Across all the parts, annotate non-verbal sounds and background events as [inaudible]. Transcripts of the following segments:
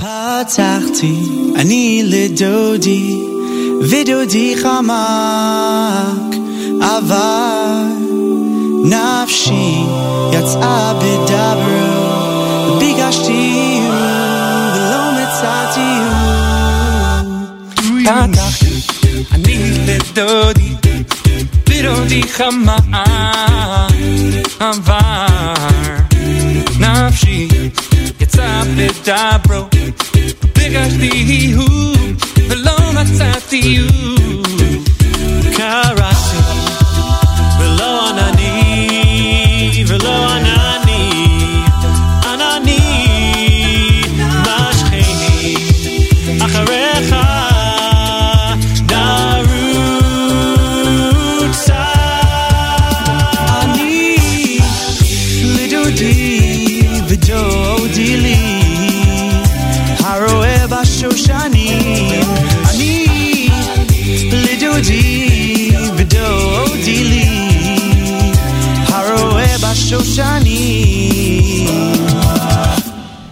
פתחתי אני לדודי ודודי חמק עבר נפשי יצאה בדברו ביקשתי ולא מצאתי פתחתי אני לדודי ודודי חמק עבר נפשי left I broke. Bigger the who belong outside to you. Cara.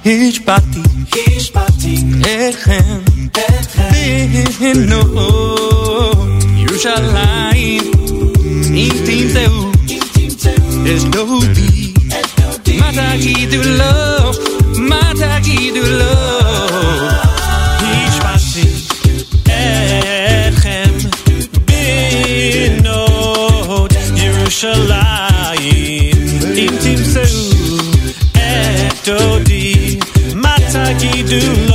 Hiçbati, Hiçbati, Etchem, Behenu, Yerushalayim, Itim Zeu, Es Dodi, Mata Gidulo, Mata Gidulo, do.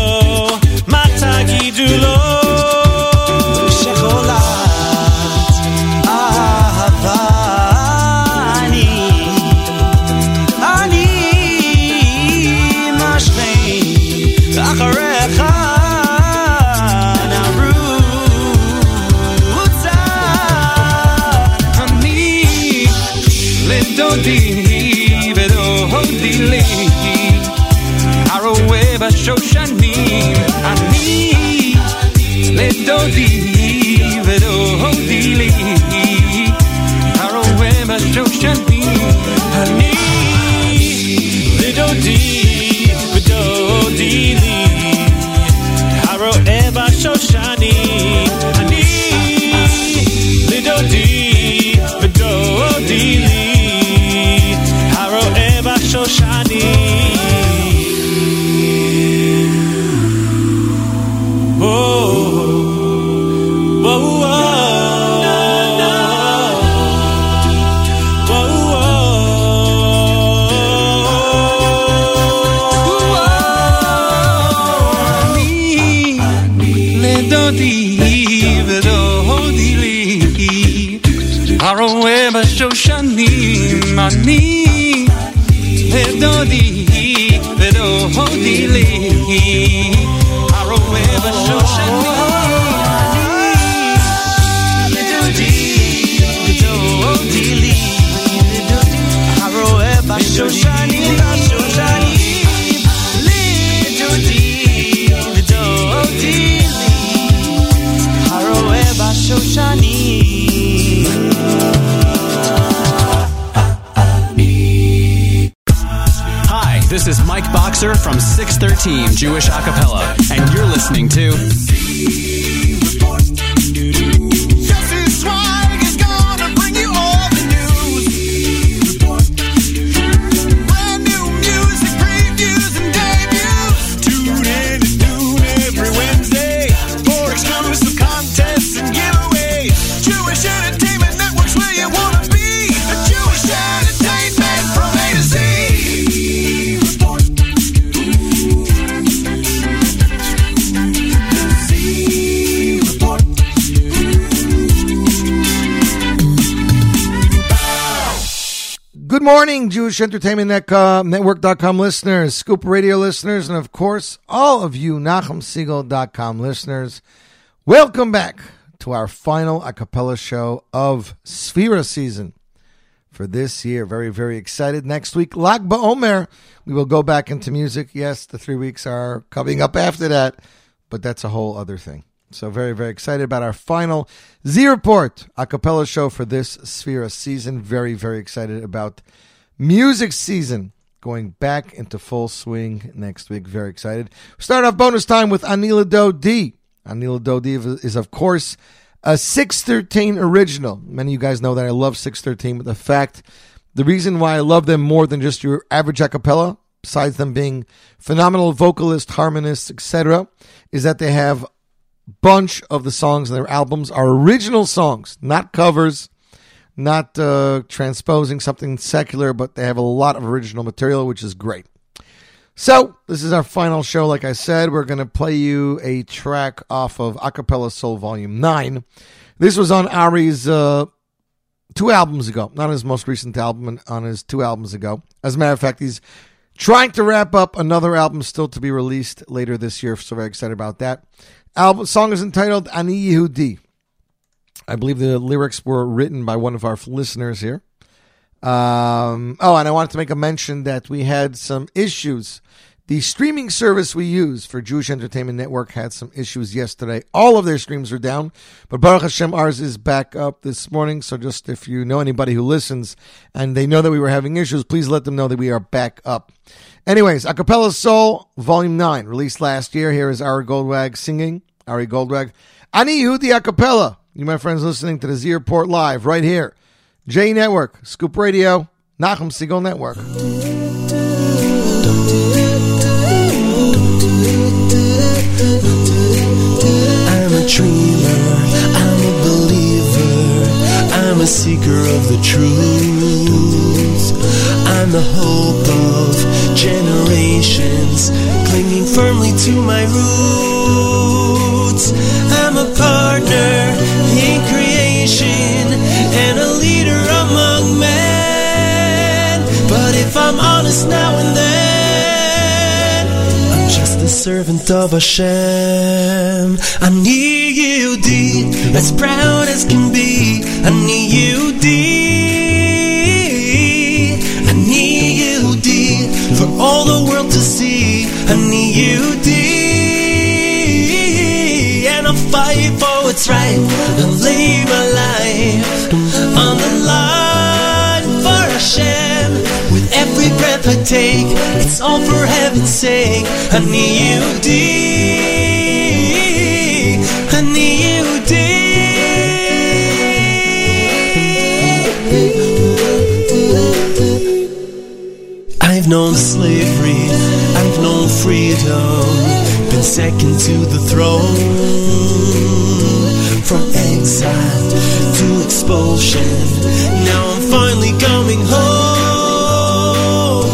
on me Boxer from 613 Jewish Acapella, and you're listening to Jewish Entertainment Network.com listeners, Scoop Radio listeners, and of course, all of you NachumSegal.com listeners. Welcome back to our final a cappella show of Sefira season for this year. Very, very excited. Next week, Lag BaOmer, we will go back into music. Yes, the three weeks are coming up after that, but that's a whole other thing. So very, very excited about our final Z Report a cappella show for this Sefira season. Very, very excited about music season going back into full swing next week. Very excited. Start off bonus time with Ani L'Dodi. Anila Do D is, of course, a 613 original. Many of you guys know that I love 613, but the fact, the reason why I love them more than just your average a cappella, besides them being phenomenal vocalists, harmonists, etc., is that they have bunch of the songs in their albums are original songs, not covers, not uh, transposing something secular, but they have a lot of original material, which is great. So, this is our final show. Like I said, we're going to play you a track off of Acapella Soul Volume 9. This was on Ari's uh, two albums ago, not his most recent album, on his two albums ago. As a matter of fact, he's trying to wrap up another album still to be released later this year, so very excited about that. Album song is entitled Ani Yehudi. I believe the lyrics were written by one of our listeners here. Um, oh, and I wanted to make a mention that we had some issues. The streaming service we use for Jewish Entertainment Network had some issues yesterday. All of their streams are down, but Baruch Hashem, ours is back up this morning. So just if you know anybody who listens and they know that we were having issues, please let them know that we are back up. Anyways, Acapella Soul, Volume 9, released last year. Here is Ari Goldwag singing. Ari Goldwag. Ani Yehudi Acapella. You, my friends, listening to the Z Report Live right here. J Network, Scoop Radio, Nachum Segal Network. I'm a dreamer, I'm a believer, I'm a seeker of the truth. I'm the hope of generations, clinging firmly to my roots. I'm a partner creation and a leader among men. But if I'm honest now and then, I'm just a servant of Hashem. I need you deep, as proud as can be. I need you deep. I need you deep for all the world to see. I need you deep, and I'll fight for what's right. I'll lay my life on the line for Hashem. With every breath I take, it's all for heaven's sake. I need you deep. I need you deep. I've known slavery, I've known freedom, been second to the throne. Exile to expulsion, now I'm finally coming home.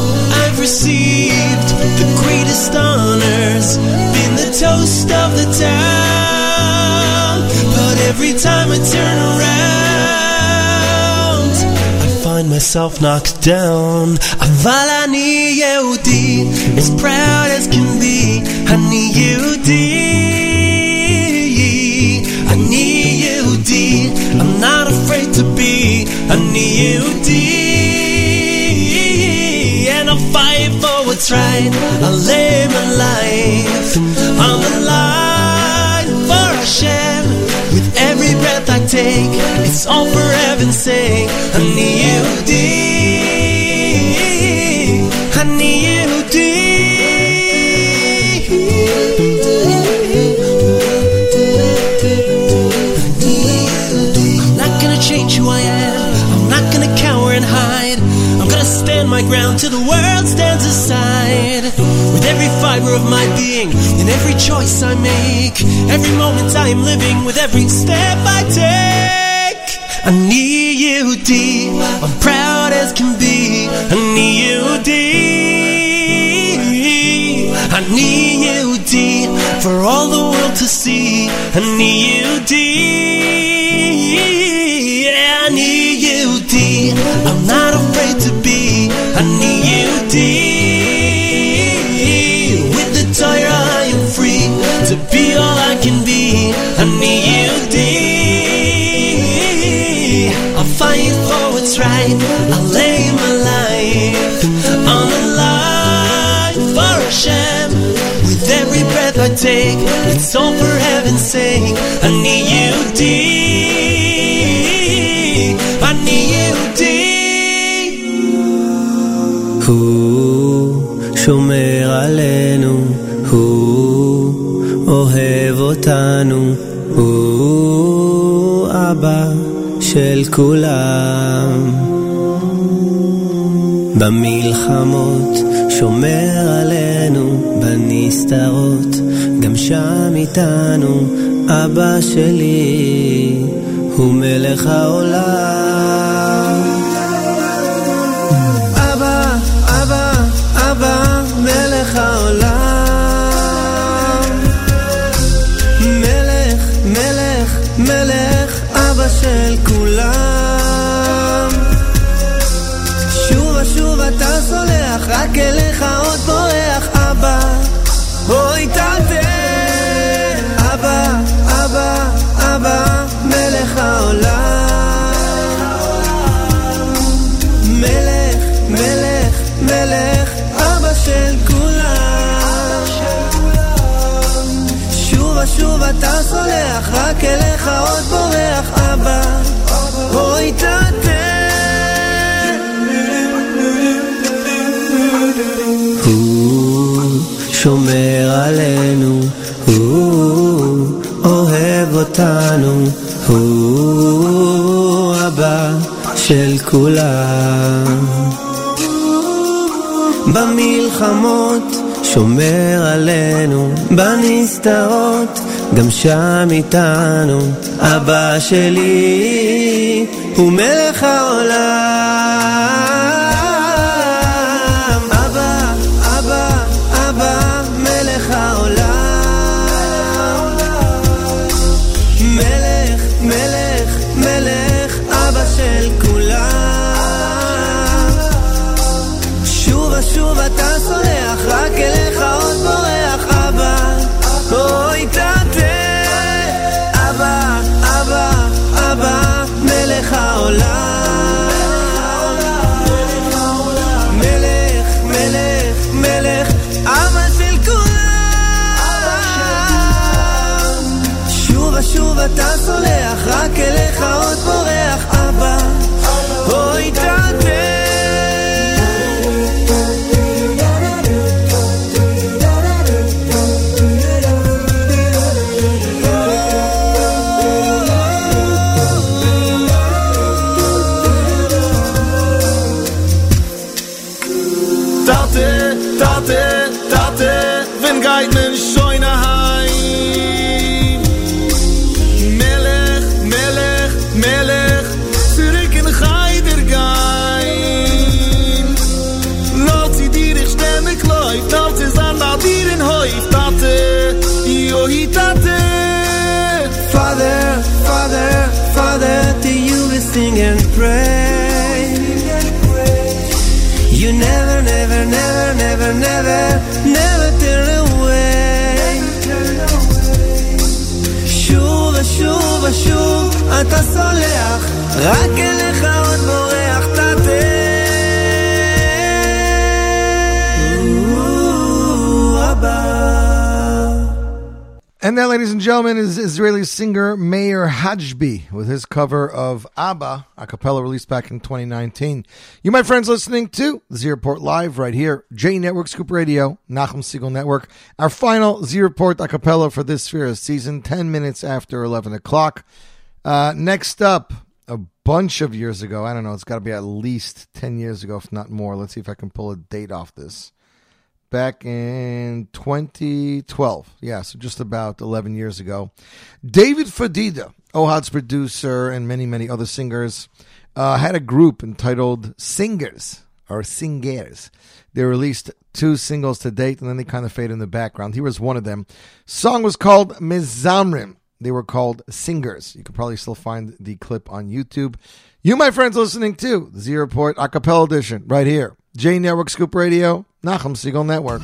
I've received the greatest honors, been the toast of the town. But every time I turn around, I find myself knocked down. Aval ani Yehudi, as proud as can be. Ani Yehudi, Yehudi, and I'll fight for what's right. I'll lay my life on the line for Hashem. With every breath I take, it's all for heaven's sake. I need you deep. My ground till the world stands aside. With every fiber of my being, in every choice I make, every moment I am living, with every step I take. I need you deep. I'm proud as can be. I need you deep. I need you deep for all the world to see. I need you deep. Need you deep. I'm not afraid to be. I need you deep. With the Torah, I am free to be all I can be. I need you deep. I'll fight for what's right. I'll lay my life on the line for Hashem. With every breath I take, it's all for heaven's sake. I need you אותנו, הוא אבא של כולם. במלחמות שומר עלינו, בנסתרות, גם שם איתנו, אבא שלי הוא מלך העולם. אליך עוד בורח, אבא. אוי תתה, אבא, אבא, אבא, מלך העולם. מלך, מלך, מלך, אבא של כולם. שוב ושוב אתה סולח, רק אליך עוד בורח, אבא. אוי תתה. שומר עלינו, הוא אוהב אותנו, הוא אבא של כולם. במלחמות שומר עלינו, בנסתרות גם שם איתנו, אבא שלי הוא מלך העולם. אתה סולח, רק אליך עוד And that, ladies and gentlemen, is Israeli singer Meir Hajbi with his cover of ABBA, a cappella released back in 2019. You, my friends, listening to Z Report Live right here, J Network, Scoop Radio, Nachum Segal Network. Our final Z Report a cappella for this Sefira season, 10 minutes after 11 o'clock. Uh, next up, a bunch of years ago, I don't know, it's got to be at least 10 years ago, if not more. Let's see if I can pull a date off this back in 2012. Yeah, so just about 11 years ago. David Fadida, Ohad's producer, and many, many other singers, uh, had a group entitled Singers or Singers. They released two singles to date, and then they kind of fade in the background. He was one of them. Song was called Mizamrim. They were called Singers. You could probably still find the clip on YouTube. You, my friends, listening to the Z Report Acapella Edition right here. J Network Scoop Radio, Nachum Segal Network.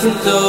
to do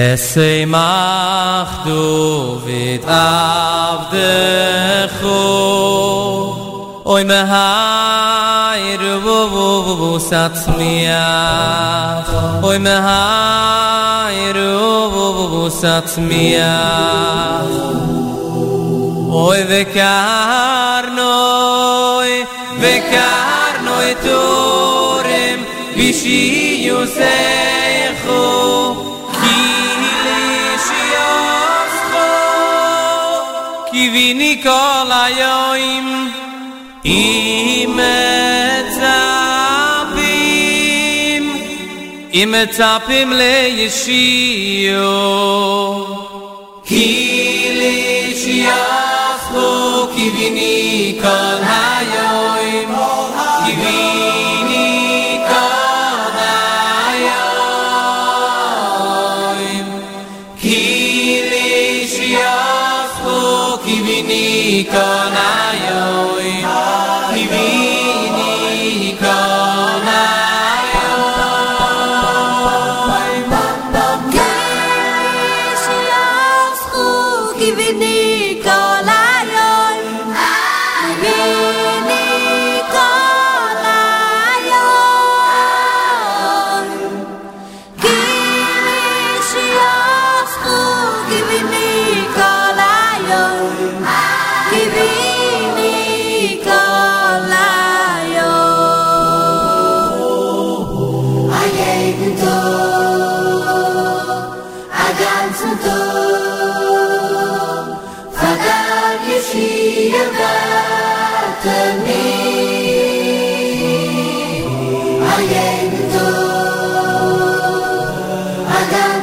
Esei mach du vid avdecho Oy me hayr vu vu vu vu satz miach Oy me hayr vu vu vu satz miach Oy ve karnoy ve karnoy torem bishi yusecho ביביני כל היום אם מצפים אם מצפים לישיו. כי לישיו כי כל היום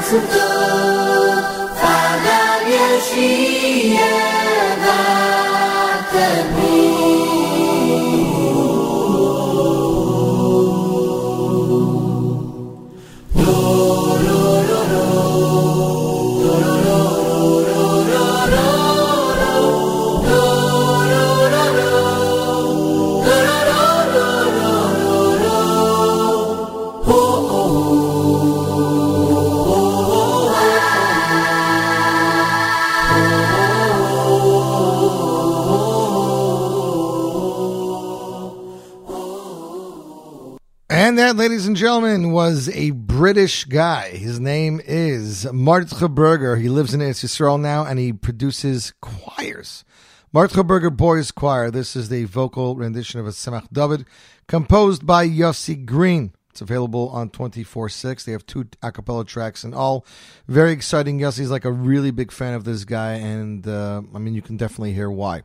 a ganzen British guy. His name is Martha Berger. He lives in Eretz Yisrael now, and he produces choirs. Martha Berger Boys Choir. This is the vocal rendition of a Semach David, composed by Yossi Green. It's available on 24-6. They have two a cappella tracks and all. Very exciting. Yossi's like a really big fan of this guy, and uh, I mean, you can definitely hear why.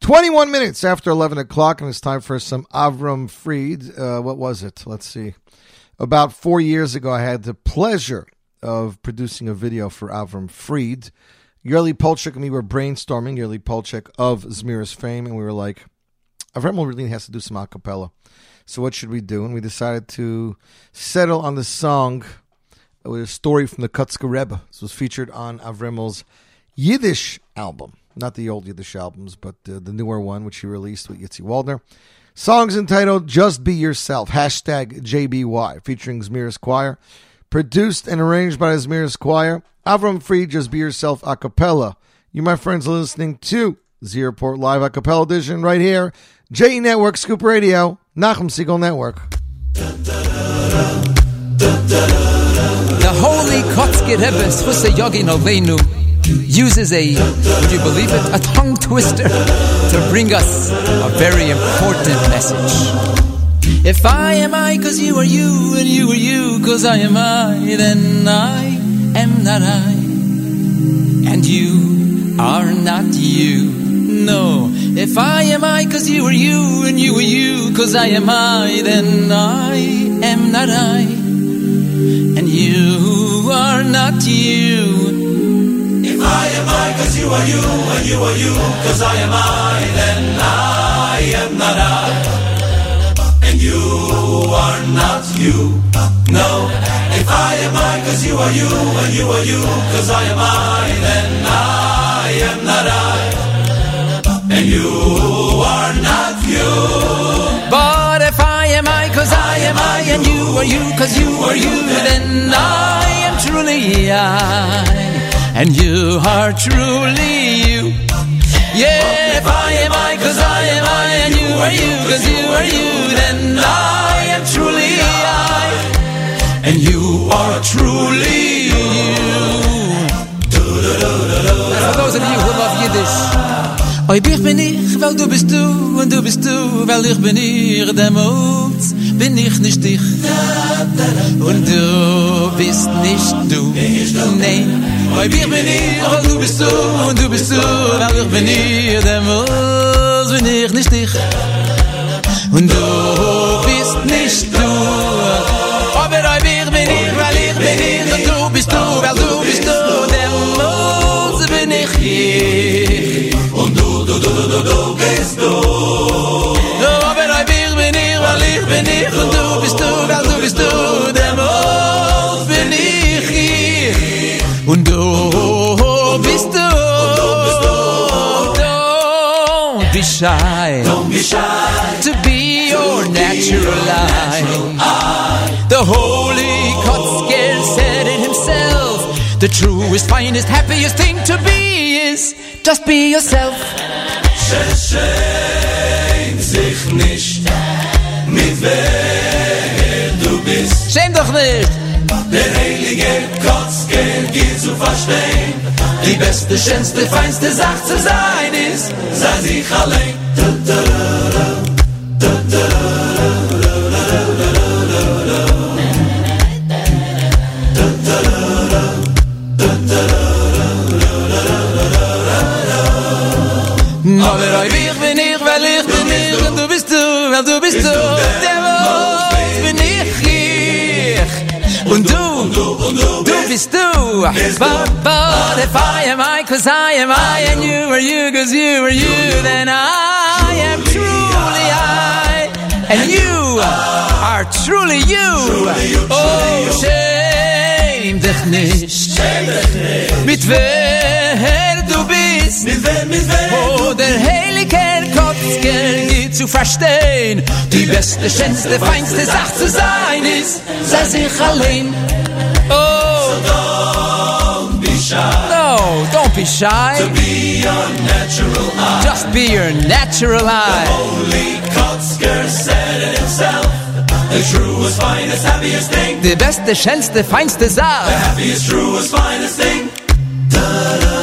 21 minutes after 11 o'clock, and it's time for some Avram Fried. Uh, what was it? Let's see. About four years ago, I had the pleasure of producing a video for Avram Fried. Yerli Polchek and me were brainstorming, Yerli Polchek of Zmiros fame, and we were like, Avram really has to do some a cappella. So what should we do? And we decided to settle on the song with a story from the Kotzker Rebbe. This was featured on Avrimel's Yiddish album, not the old Yiddish albums, but uh, the newer one, which he released with Yitzi Waldner. Songs entitled "Just Be Yourself" hashtag JBY, featuring Zmiros Choir, produced and arranged by Zmiros Choir. Avram Fried, "Just Be Yourself" a cappella. You, my friends, are listening to Z Report Live a cappella edition right here, J Network Scoop Radio. Nachum Segal Network. The holy Kotzker Rebbe, Aleinu, uses a, would you believe it, a tongue twister to bring us a very important message. If I am I, cause you are you, and you are you, cause I am I, then I am not I. And you are not you. No, If I am I, cause you are you, and you are you, cause I am I, then I am not I, and you are not you. I am I, cause you are you, and you are you, cause I am I, then I am not I. And you are not you. No. If I am I, cause you are you, and you are you, cause I am I, then I am not I. And you are not you. But if I am I, cause I am I, and you are you, cause you are you, then I am truly I, and you are truly you. Yeah, if I am I, cause I am I, and you are you, cause you are you, then I am truly I, And you are truly you. For those of you who love Yiddish. Oi, ich bin ich, weil du bist du, und du bist du, weil ich bin ich, demut bin ich nicht dich. Und du bist nicht du. Nein, oi, ich bin ich, weil du bist du, und du bist du, weil ich bin ich, demut bin ich nicht dich. Und du bist nicht du. Aber oi, ich bin ich, weil ich bin du bist du, weil du bist du, demut bin ich ich. Und du, du, du, du, du, du. Aber oi, ich bin ich, weil ich bin ich, und du bist du, weil du bist du, demut bin ich ich. Und du bist du. Don't be shy. Don't be shy. to be your natural eye. The holy Kotzker said it himself. The truest, finest, happiest thing to be is just be yourself. Schäm sich nicht, mit wer du bist. Schäm doch nicht! Der heilige Kotzker geht zu verstehen. Die beste, schönste, feinste Sache zu sein ist, sei sich allein. But, but if I am I, cause I am I, and you are you, cause you are you, then I am truly I, and you are truly you. Oh, schäm dich nicht. Mit wer du bist. Wem? Oh, der heilige geht zu verstehen. Die beste, schönste, feinste Sache zu sein ist, sei sich allein. Oh, shy. no, don't be shy. Be your natural eye. Just be your natural eye. Holy Kotzker said it himself. The truest, finest, happiest thing. Die beste, schönste, feinste Sache. Happiest, truest, finest thing. Just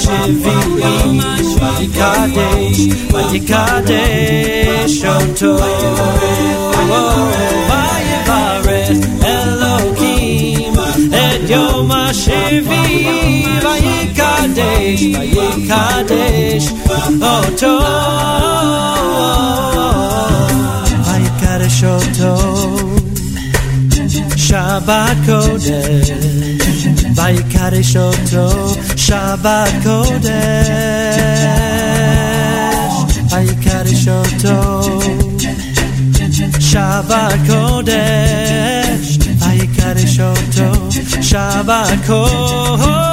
Shivili, Vadikadesh, Vadikadesh, Shoto, Vayevarech, Elohim, Et Shabbat Kodesh, Vayikadesh, Oto, שבת קודש ויקדש אותו שבת קודש ויקדש אותו שבת קודש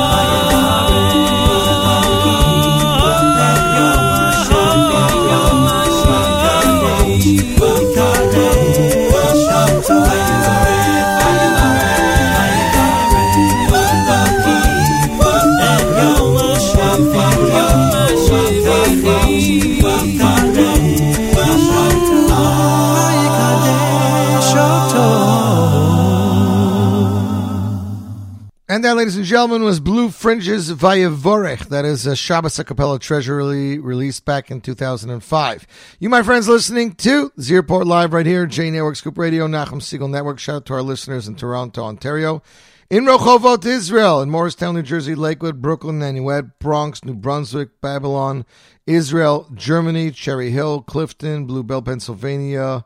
And that, ladies and gentlemen, was Blue Fringe's Vayavorech. That is a Shabbos a cappella treasury released back in 2005. You, my friends, listening to Z Report Live right here, J Network Scoop Radio, Nachum Segal Network. Shout out to our listeners in Toronto, Ontario, in Rehovot, Israel, in Morristown, New Jersey, Lakewood, Brooklyn, Nanuet, Bronx, New Brunswick, Babylon, Israel, Germany, Cherry Hill, Clifton, Blue Bell, Pennsylvania,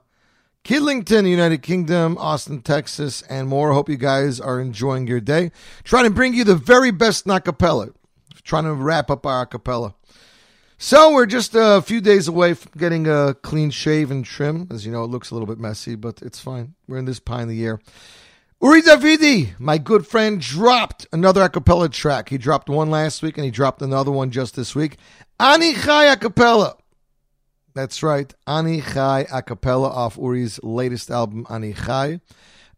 Kidlington, United Kingdom, Austin, Texas, and more. Hope you guys are enjoying your day. Trying to bring you the very best acapella. Trying to wrap up our acapella. So we're just a few days away from getting a clean shave and trim. As you know, it looks a little bit messy, but it's fine. We're in this pine of the year. Uri Davidi, my good friend, dropped another acapella track. He dropped one last week and he dropped another one just this week. Ani Chai acapella. That's right, Ani Chai a cappella off Uri's latest album, Ani Chai.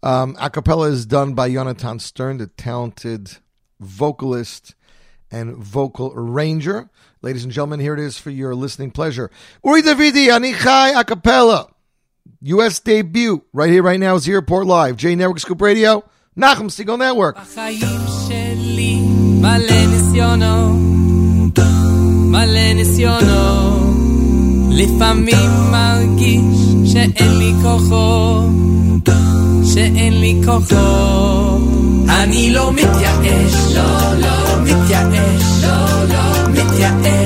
Um, a cappella is done by Jonathan Stern, the talented vocalist and vocal arranger. Ladies and gentlemen, here it is for your listening pleasure. Uri Davidi, Ani Chai a cappella. US debut right here, right now Z Report Live. J Network Scoop Radio, Nachum Segal Network. מלא ניסיונות, מלא ניסיונות לפעמים מרגיש שאין לי כוחות, שאין לי כוחות. אני לא מתייאש, לא, לא מתייאש, לא, לא מתייאש,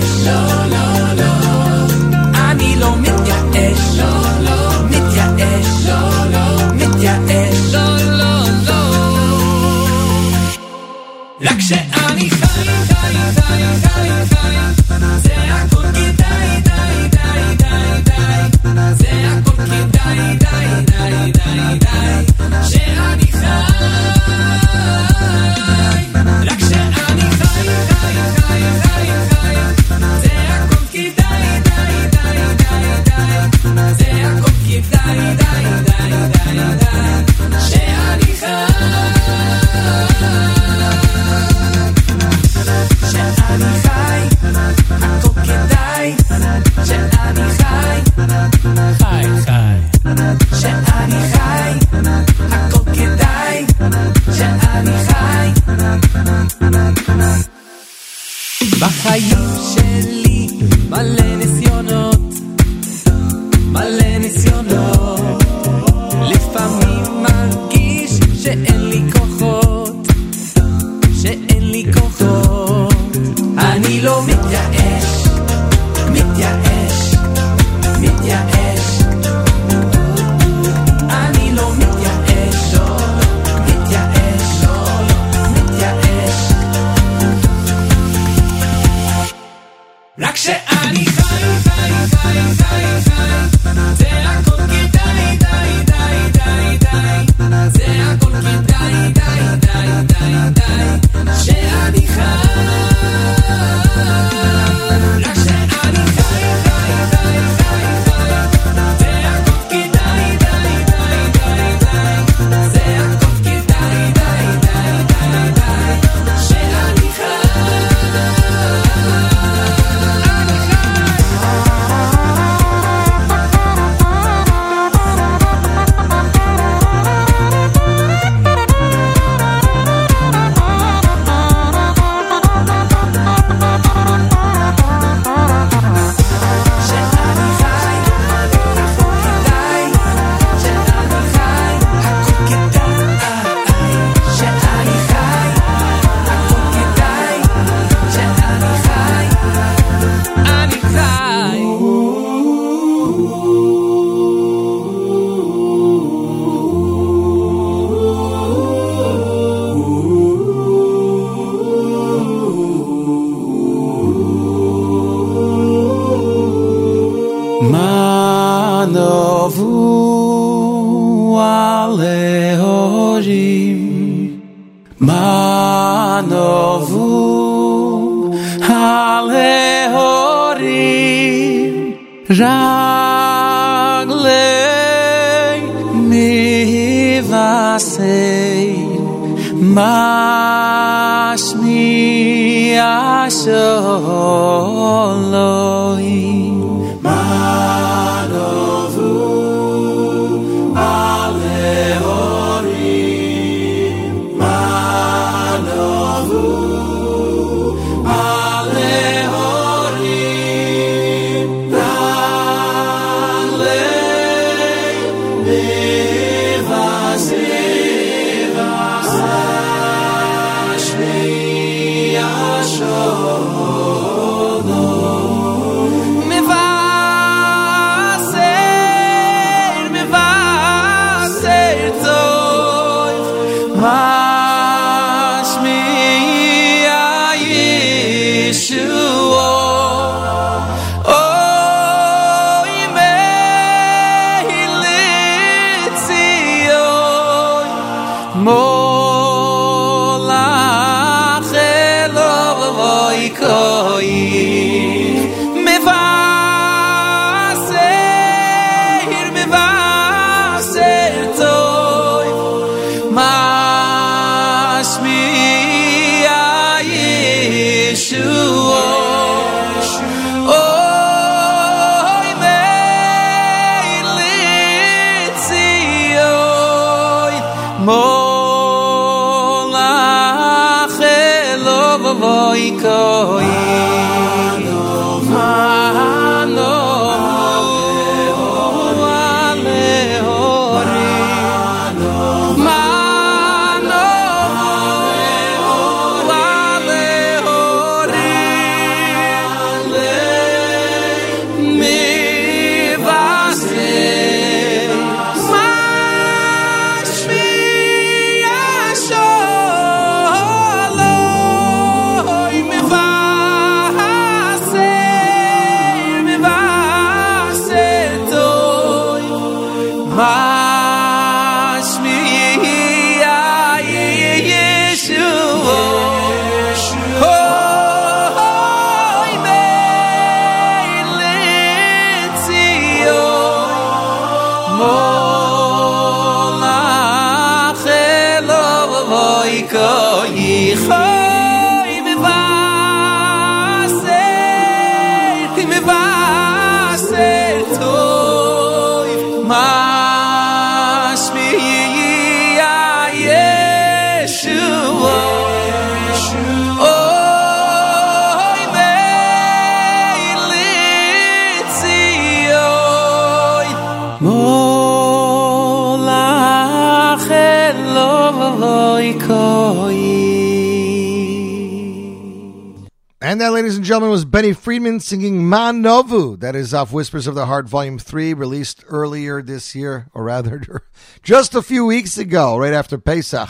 singing Ma Novu. That is off Whispers of the Heart, Volume 3, released earlier this year, or rather, [laughs] just a few weeks ago, right after Pesach.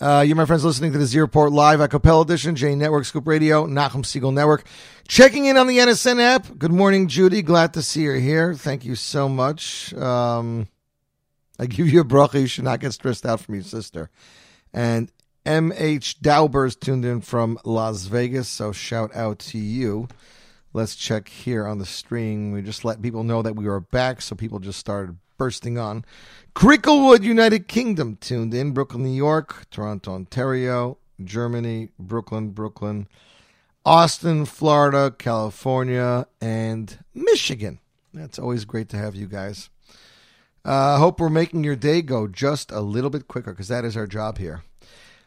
Uh, you, my friends, listening to the Z Report Live a cappella edition, J Network, Scoop Radio, Nachum Segal Network. Checking in on the NSN app. Good morning, Judy. Glad to see you here. Thank you so much. Um, I give you a bracha. You should not get stressed out from your sister. And M.H. Dauber's tuned in from Las Vegas, so shout out to you. Let's check here on the stream. We just let people know that we were back, so people just started bursting on. Cricklewood, United Kingdom, tuned in. Brooklyn, New York, Toronto, Ontario, Germany, Brooklyn, Brooklyn, Austin, Florida, California, and Michigan. That's always great to have you guys. I uh, hope we're making your day go just a little bit quicker because that is our job here.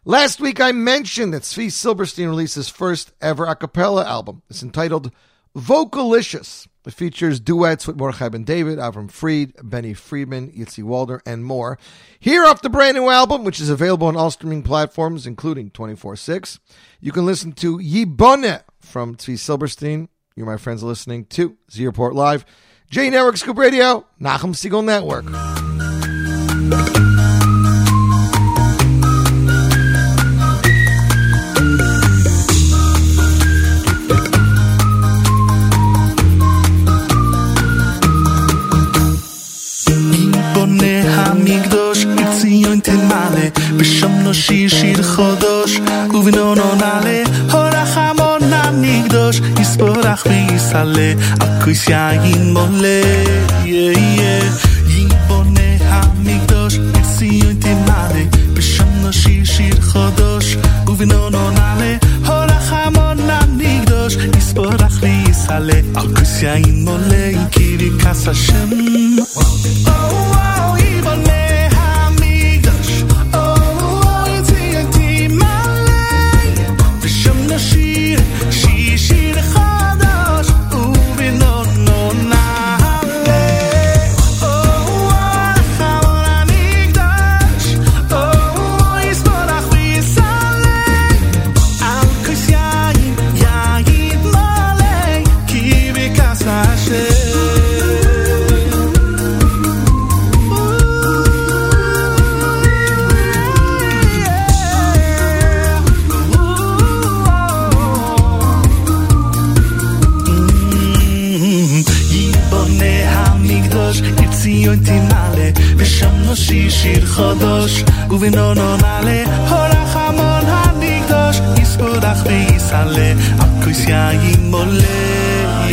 Last week I mentioned that Zvi Silberstein released his first ever a cappella album. It's entitled Vocalicious. It features duets with Mordechai Ben David, Avram Fried, Benny Friedman, Yitzi Walder, and more. Here off the brand new album, which is available on all streaming platforms, including 24-6, you can listen to Yibone from Zvi Silberstein. You, my friends, are listening to Z Report Live, J Network Scoop Radio, Nachum Segal Network. בשומנו שיר שיר חודש, ובנונו נעלה, הורחמון הנקדוש, יספורח ויסעלה, על כוס יין מולה, יא יא. יבונה המקדוש, ציון תמלא, בשומנו שיר שיר חודש, ובנונו נעלה, הורחמון הנקדוש, יספורח ויסעלה, על כוס יין מולה, כי בקס השם. יבונה שיר חדש, ובנונו נעלה, הולך המון המקדוש, יספודח ויסעלה, הכוס יין מולה,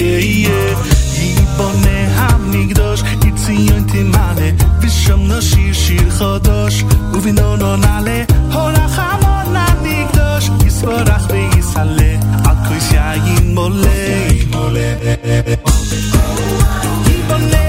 יבונה המקדוש, ציון תמלא, ושמנו שיר שיר חדש, ובנונו נעלה, הולך המון המקדוש, יספודח ויסעלה, הכוס יין מולה. יבונה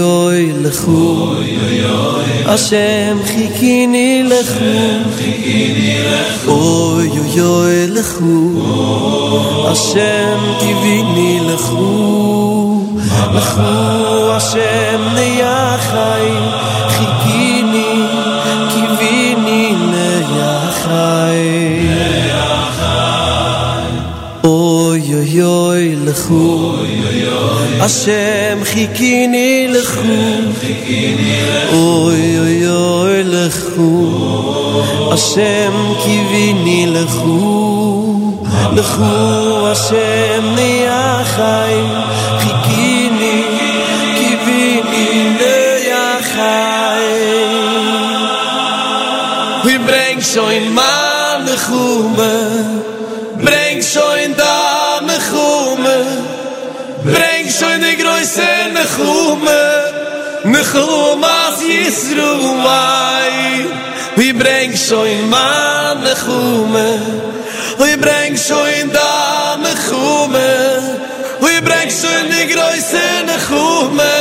אוי אוי לכו. השם חיכיני לכו. אוי אוי אוי לכו. השם קיוויני לכו. לכו השם נהיה חיים יוי לכו. השם חיכיני לכו. אוי אוי אוי לכו. השם קיוויני לכו. לכו השם נהיה חיים khumas yisru vay vi breng sho in man de khume vi breng sho in da me khume vi breng sho in de groise ne khume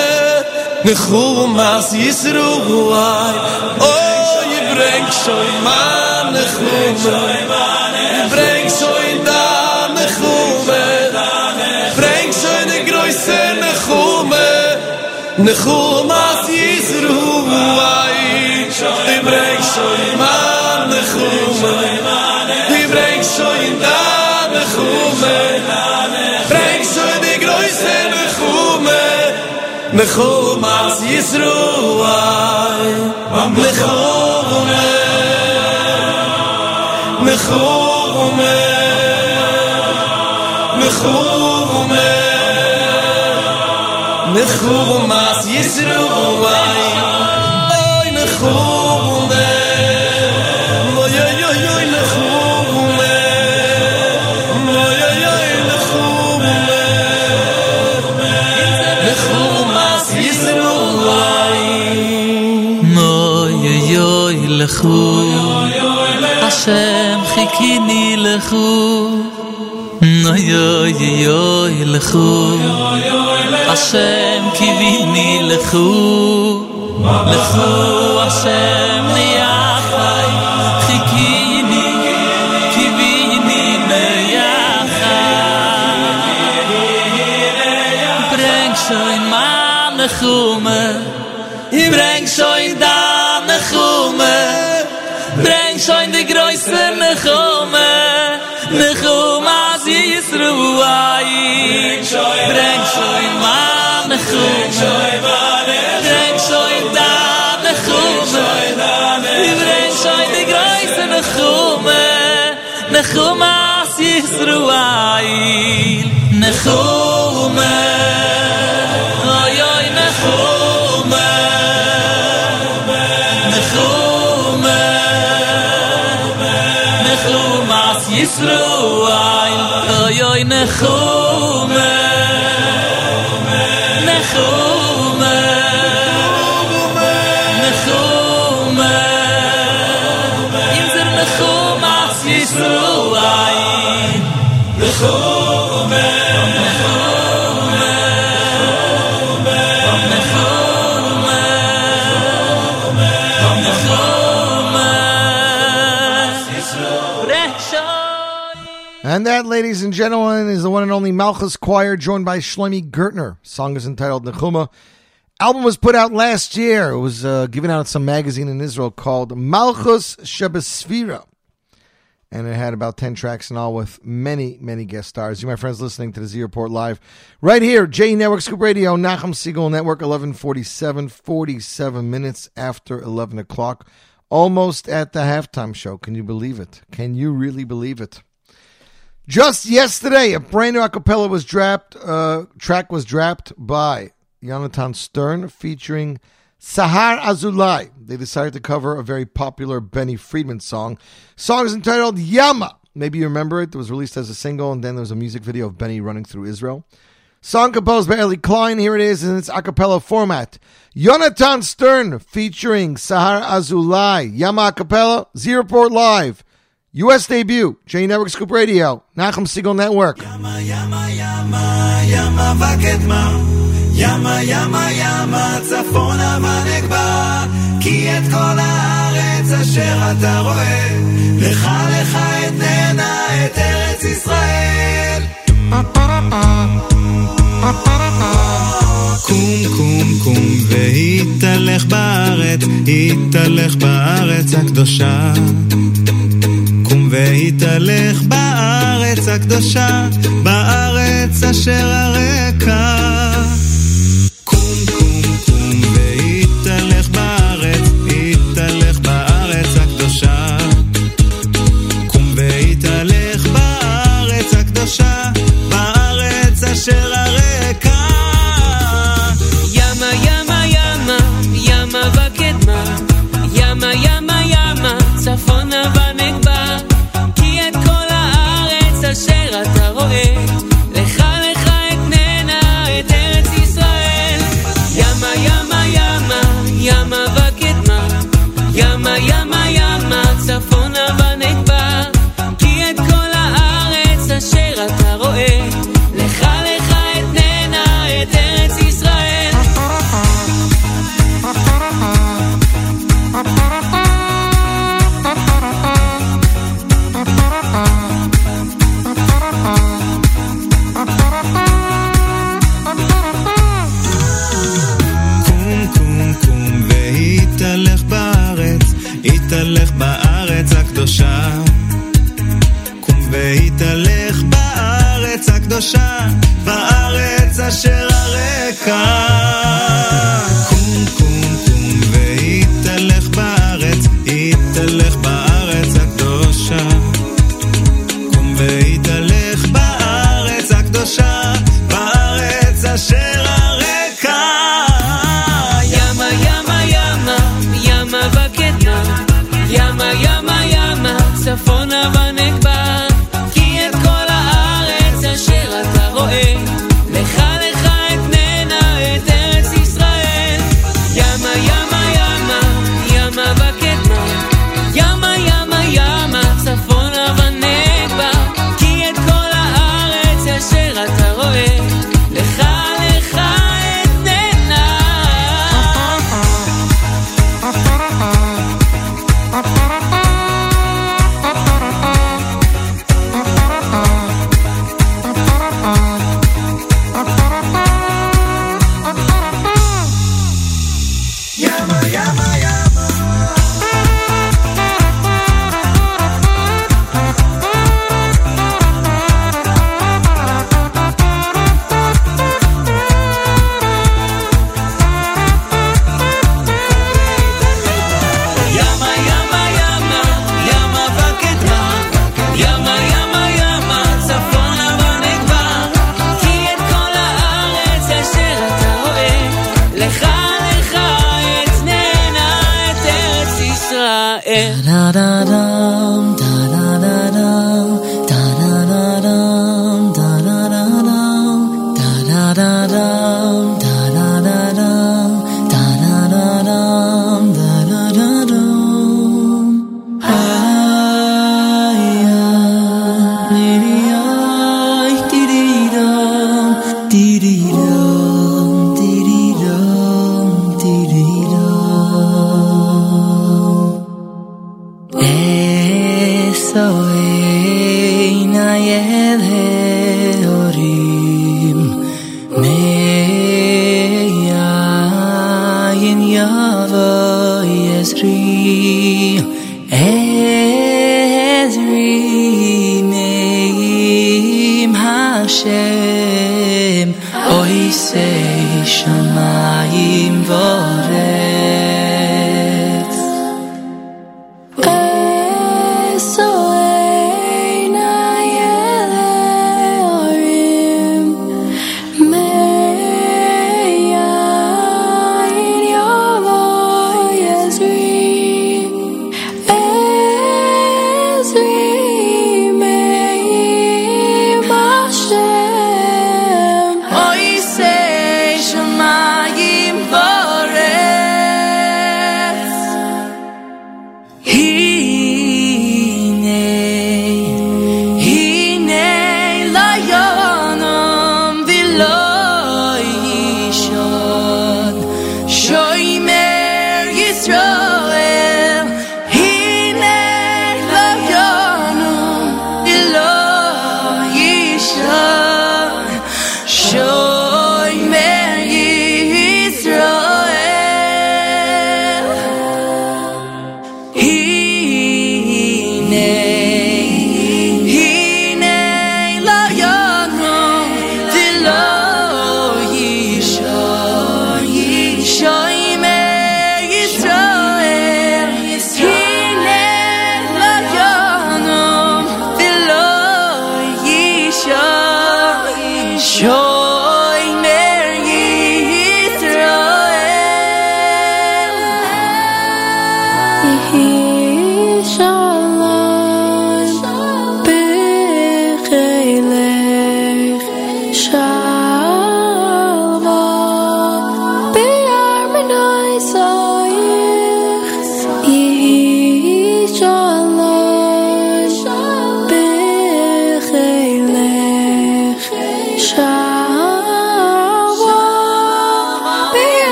ne khumas yisru vay o vi breng sho in man de khume vi breng sho in da me khume נחול מאס יזרו וואי די ברייק שוי מאן נחול מאן די ברייק שוי דא נחול מאן שוין די גרויסע נחול מאן נחול יזרו וואי מאן נחול יסרו לכו לכו yoy yoy lekhu Hashem kivini lekhu lekhu Hashem liyachai chikini kivini liyachai Breng shoy man lechume נאַכומט ישראל זרוואי And that, ladies and gentlemen, is the one and only Malchus Choir, joined by Shlomi Gertner. Song is entitled Nechuma. Album was put out last year. It was uh, given out in some magazine in Israel called Malchus Shebesfira. And it had about 10 tracks in all with many, many guest stars. You, my friends, listening to the Z Report Live right here, J Network Scoop Radio, Nachum Segal Network, 1147, 47 minutes after 11 o'clock. Almost at the halftime show. Can you believe it? Can you really believe it? Just yesterday, a brand new acapella was dropped. Uh, track was dropped by Yonatan Stern, featuring Sahar Azulai. They decided to cover a very popular Benny Friedman song. Song is entitled Yama. Maybe you remember it. It was released as a single, and then there was a music video of Benny running through Israel. Song composed by Eli Klein. Here it is in its acapella format. Yonatan Stern featuring Sahar Azulai. Yama acapella. Z Report Live. U.S. debut, J Network Scoop Radio, Nachum Siegel Network. Yama, ימה ימה ימה צפונה ונגבה כי את כל הארץ אשר אתה רואה לך לך אתננה את ארץ ישראל קום קום קום והתהלך בארץ התהלך בארץ הקדושה והתהלך בארץ הקדושה, בארץ אשר הרקע. הקדושה, קום והתהלך בארץ הקדושה, בארץ אשר הרקע.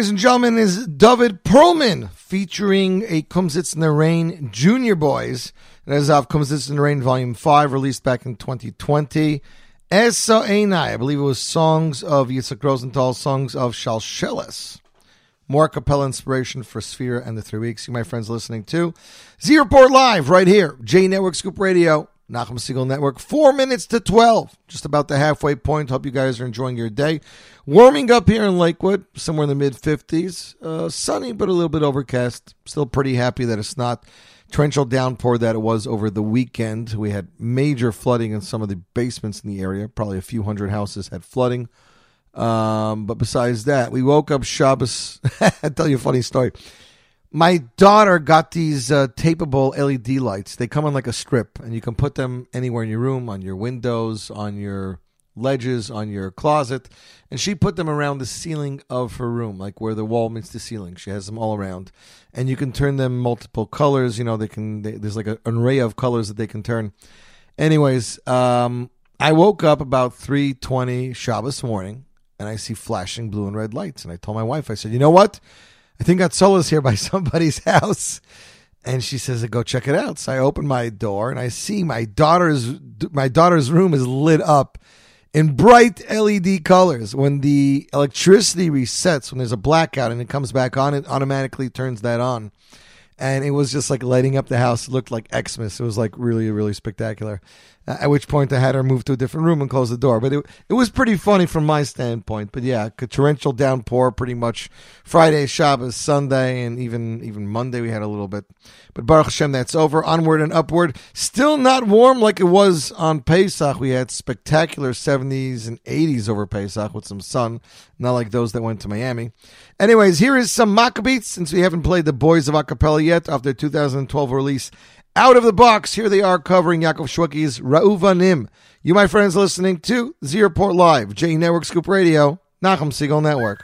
Ladies and gentlemen, is David Perlman featuring a Kumsitz in the Rain Junior Boys. That is off Kumsitz in the Rain Volume 5, released back in 2020. Esa Einai, I believe it was songs of Yitzhak Rosenthal, songs of Shalshelis. More capella inspiration for Sefira and the Three Weeks. You, my friends, listening to Z Report Live right here, J Network Scoop Radio, Nachum Segal Network. Four minutes to 12, just about the halfway point. Hope you guys are enjoying your day. Warming up here in Lakewood, somewhere in the mid 50s. Uh, sunny, but a little bit overcast. Still pretty happy that it's not torrential downpour that it was over the weekend. We had major flooding in some of the basements in the area. Probably a few hundred houses had flooding. Um, but besides that, we woke up Shabbos. I'll [laughs] tell you a funny story. My daughter got these uh, tapeable LED lights. They come on like a strip, and you can put them anywhere in your room, on your windows, on your ledges, on your closet. And she put them around the ceiling of her room, like where the wall meets the ceiling. She has them all around, and you can turn them multiple colors. You know, they can. They, there's like a, an array of colors that they can turn. Anyways, um, I woke up about three twenty Shabbos morning, and I see flashing blue and red lights. And I told my wife, I said, "You know what? I think Godzilla's here by [laughs] somebody's house." And she says, "Go check it out." So I open my door and I see my daughter's my daughter's room is lit up in bright LED colors. When the electricity resets, when there's a blackout and it comes back on, it automatically turns that on. And it was just like lighting up the house. It looked like Xmas. It was like really, really spectacular. At which point I had her move to a different room and close the door. But it, it was pretty funny from my standpoint. But yeah, torrential downpour pretty much Friday, Shabbos, Sunday, and even even Monday we had a little bit. But Baruch Hashem, that's over. Onward and upward. Still not warm like it was on Pesach. We had spectacular 70s and 80s over Pesach with some sun, not like those that went to Miami. Anyways, here is some Maccabeats since we haven't played the Boys of Acapella yet after 2012 release. Out of the box, here they are covering Yaakov Shwekey's Ra'uvanim. You, my friends, listening to Z Report Live, J Network Scoop Radio, Nachum Segal Network.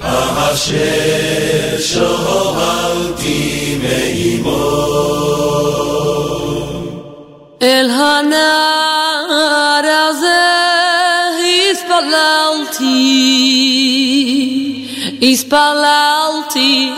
אשר שהובלתי מעמו. אל הנער הזה התפללתי, התפללתי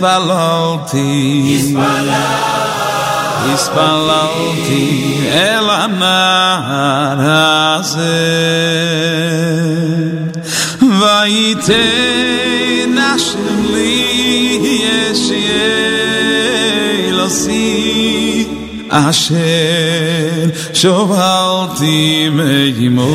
espalalti, espalalti, ela marase. Vai te nasceli, esce lo si, asce, sovalti me dimor.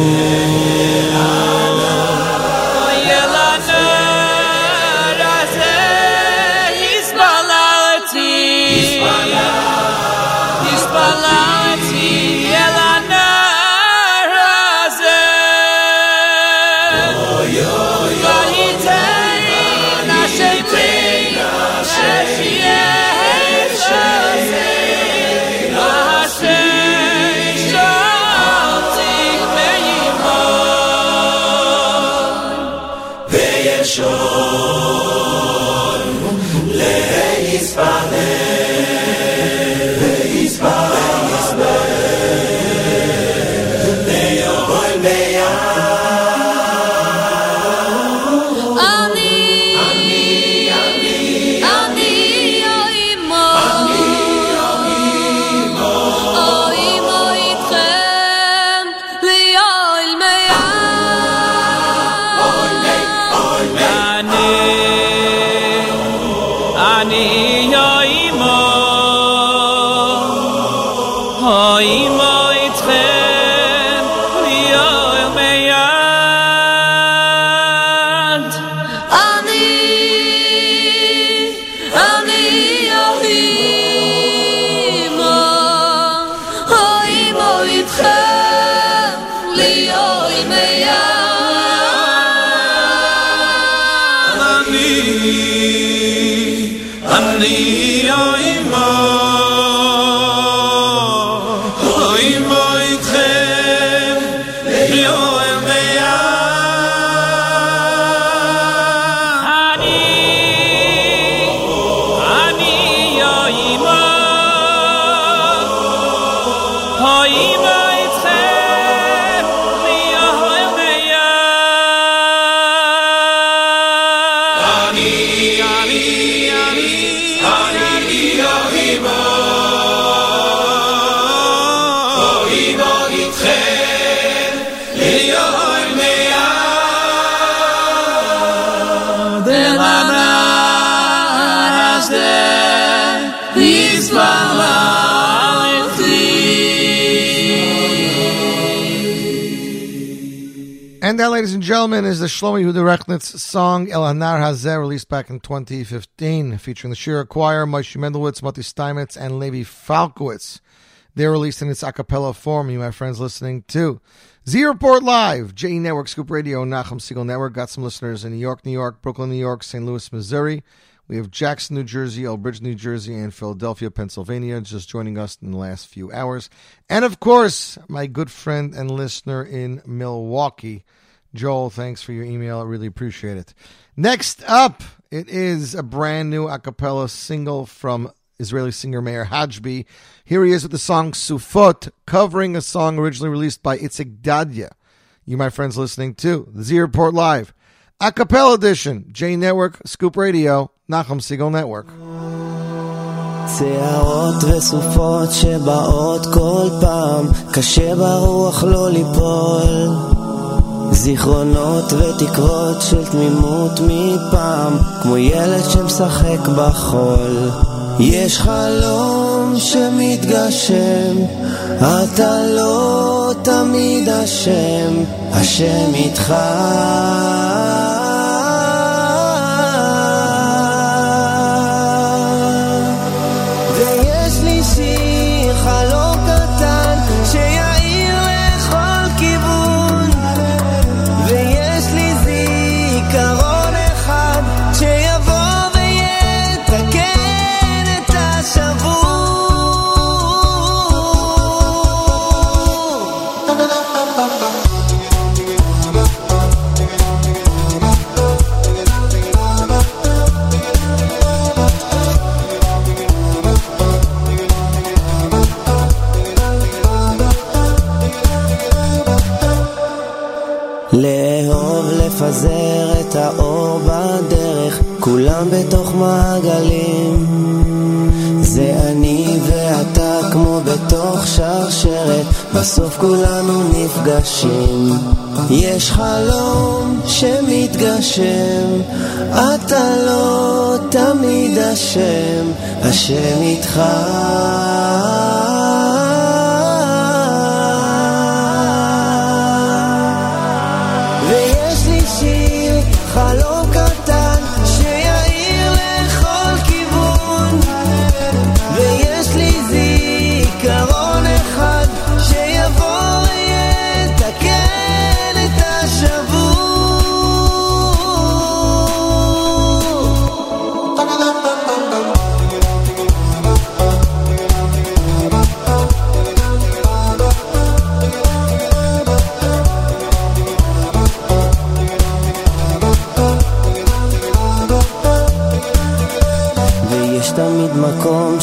Ladies and gentlemen, is the Shlomo Yehuda Rechnitz song El Hanar Hazeh, released back in 2015, featuring the Shira Choir, Moshe Mendelowitz, Moti Steinmetz, and Levi Falkowitz. They're released in its a cappella form, you, my friends, listening to Z Report Live, JE Network, Scoop Radio, Nachum Segal Network. Got some listeners in New York, New York, Brooklyn, New York, St. Louis, Missouri. We have Jackson, New Jersey, Elbridge, New Jersey, and Philadelphia, Pennsylvania, just joining us in the last few hours. And of course, my good friend and listener in Milwaukee, Joel, thanks for your email. I really appreciate it. Next up, it is a brand new a cappella single from Israeli singer Meir Hajbi. Here he is with the song Sufot, covering a song originally released by Itzik Dadya. You, my friends, listening to the Z Report Live, a cappella edition, J Network, Scoop Radio, Nachum Segal Network. שערות וסופות שבאות כל פעם, קשה ברוח לא ליפול. זיכרונות ותקוות של תמימות מפעם, כמו ילד שמשחק בחול. יש חלום שמתגשם, אתה לא תמיד אשם, השם איתך. לפזר את האור בדרך, כולם בתוך מעגלים. זה אני ואתה כמו בתוך שרשרת, בסוף כולנו נפגשים. יש חלום שמתגשם, אתה לא תמיד אשם, השם איתך.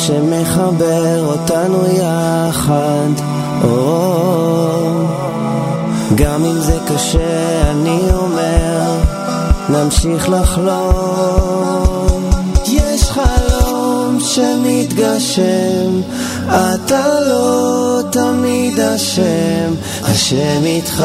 שמחבר אותנו יחד. או, גם אם זה קשה, אני אומר, נמשיך לחלום. יש חלום שמתגשם, אתה לא תמיד אשם, השם איתך.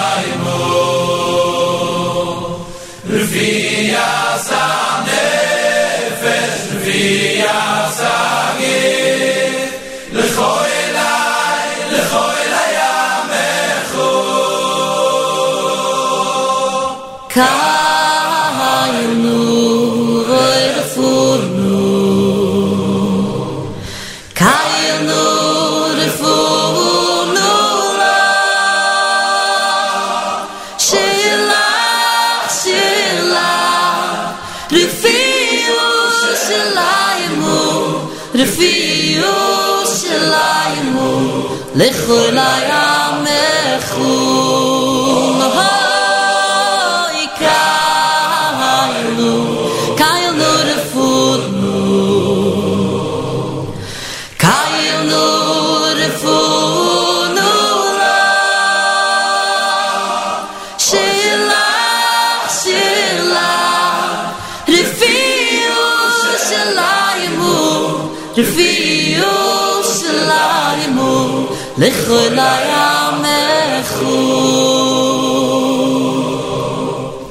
ולא יעמכו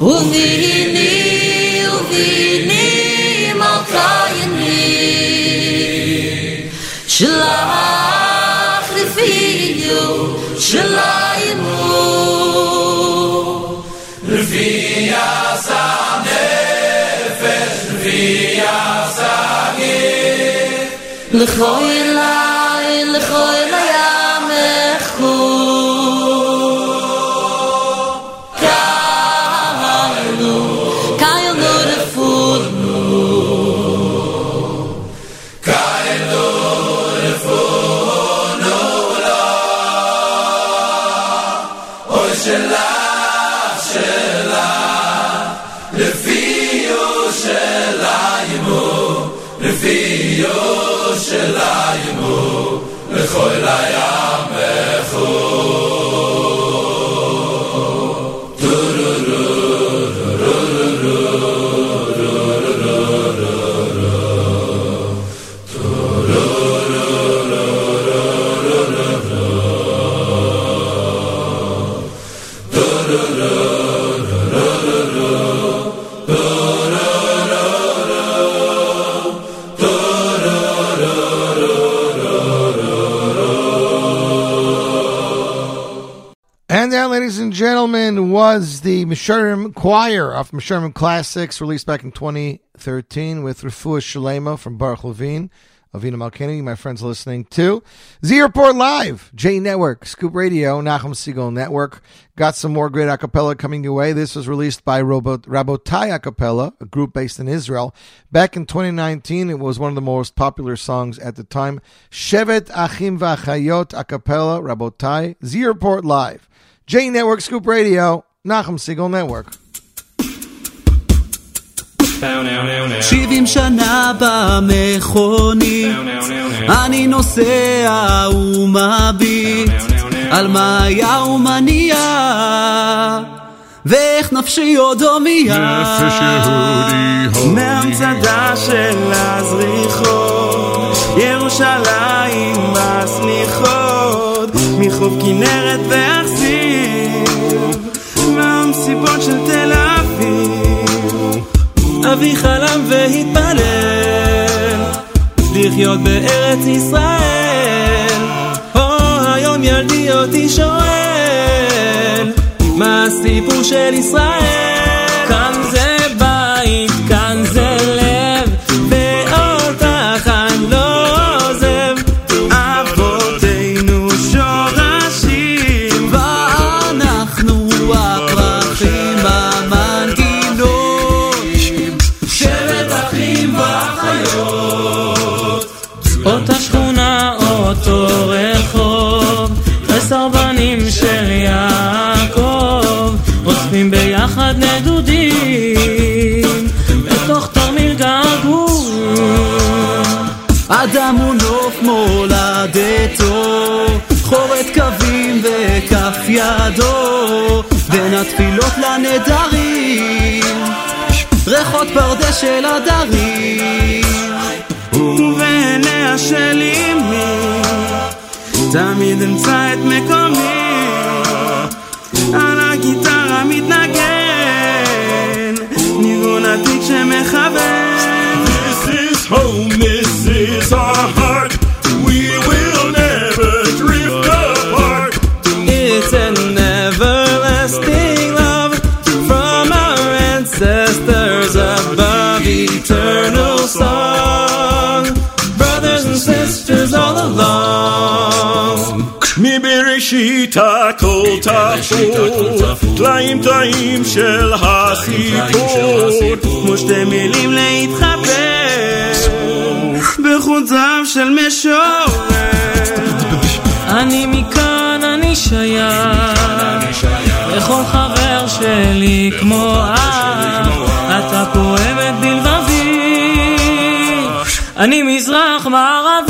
וניני וביני מלכייני שלח רפיו שליימו רפי עשה נפש לכוי שלא ימו לכל הים מחור gentlemen, was the Meshurim Choir of Meshurim Classics, released back in 2013 with Refuah Shalema from Baruch Levine, Avinu Malkeinu, my friends listening to. Z Report Live, J Network, Scoop Radio, Nachum Segal Network. Got some more great acapella coming your way. This was released by Robo- Rabotai Acapella, a group based in Israel. Back in 2019, it was one of the most popular songs at the time. Shevet Achim V'Achayot Acapella, Rabotai, Z Report Live. J Network, Scoop Radio, Nachum Siegel Network. שבעים שנה במכונית, אני נוסע ומביט על מה היה ומה נהיה, ואיך נפשי עוד הומייה. נפש יהודי מהמצדה של הזריחות, ירושלים בסליחות, מחוף כנרת ואכזיב, מהמסיבות של תל אביב. אבי חלם והתפלל, לחיות בארץ ישראל. או היום ילדי אותי שואל, מה הסיפור של ישראל? ידו, בין התפילות לנדרים, ריחות פרדס של הדרים. ובעיניה של אמי, תמיד אמצא את מקומי, על הגיטרה מתנגן, ניגון עתיק שמכוון. This is home, מבראשית הכל תפור, טלאים טלאים של הסיפור. כמו שתי מילים להתחבר בחוציו של משורר. אני מכאן, אני שייך לכל חבר שלי כמו אח. אתה פה אמת בלבבי, אני מזרח מערבי.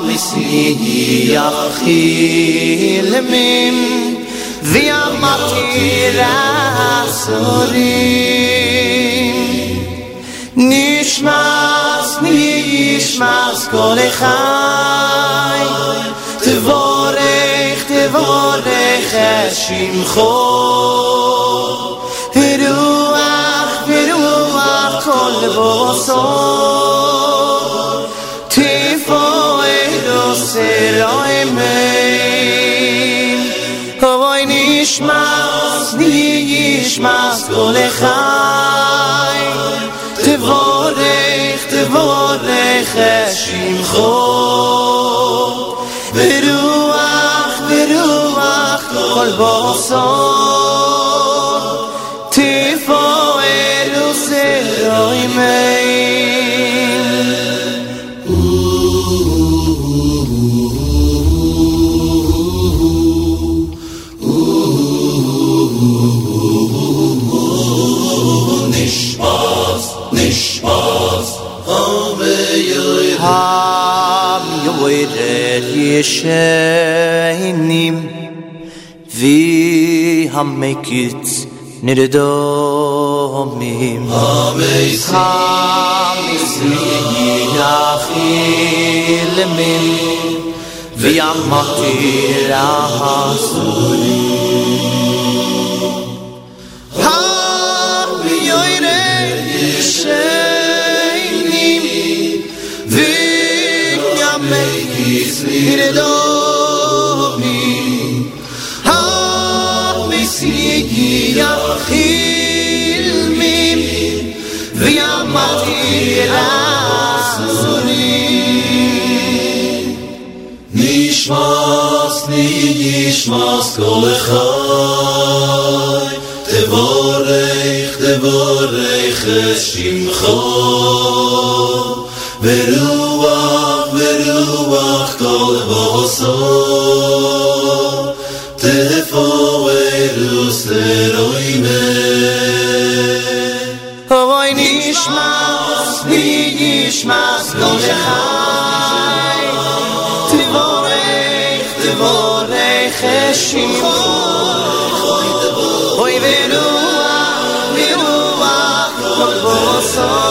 המסיגי יכיל מים וימתי הסורים נשמס נשמס כל אחד תבורך תבורך את שמחו נשמס כל אחד. תבורך תבורך את שמחו. ורוח ורוח כל בוסו המיועדת ישנים והמקיץ נרדומים המסיגי יכילמים וימתי הסורים והמקיץ נרדומים המסיגי יכילמים וימתי הסורים נשמס, נשמס כל אחד, תבורך, תבורך את שמחו, ורוח, ברוח תול בוסו תפו אלוס אלוי מה אוי נשמאס מי נשמאס כל שחי תבורך תבורך אשימו אוי ברוח ברוח תול בוסו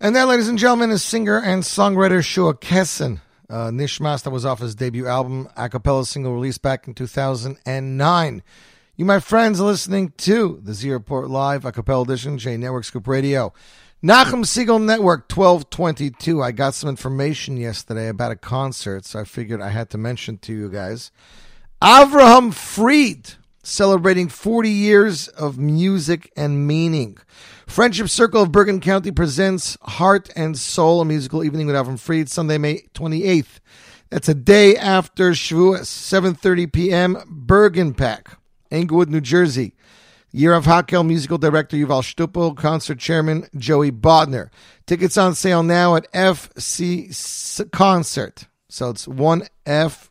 And that, ladies and gentlemen, is singer and songwriter Shua Kessin. Uh, nishmas, that was off his debut album, a cappella single released back in 2009. You, my friends, are listening to the Z Report Live, a cappella edition, J Network Scoop Radio. Nachum Segal Network 1222. I got some information yesterday about a concert, so I figured I had to mention to you guys. Avraham Fried celebrating 40 years of music and meaning. Friendship Circle of Bergen County presents Heart and Soul, a musical evening with Avram Fried, Sunday, May 28th. That's a day after Shavuos, 7.30 p.m., Bergen PAC, Englewood, New Jersey. Year of Hakel musical director Yuval Stupel, concert chairman Joey Bodner. Tickets on sale now at FC Concert. So it's one F,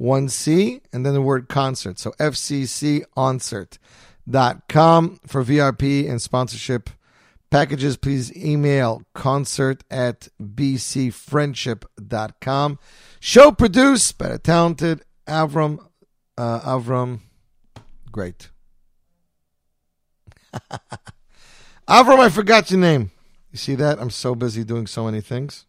one C, and then the word concert. So FCConcert.com for VRP and sponsorship packages. Please email concert at bcfriendship.com. Show produced by the talented Avram. Uh, Avram, great. [laughs] Avram, I forgot your name. You see that? I'm so busy doing so many things.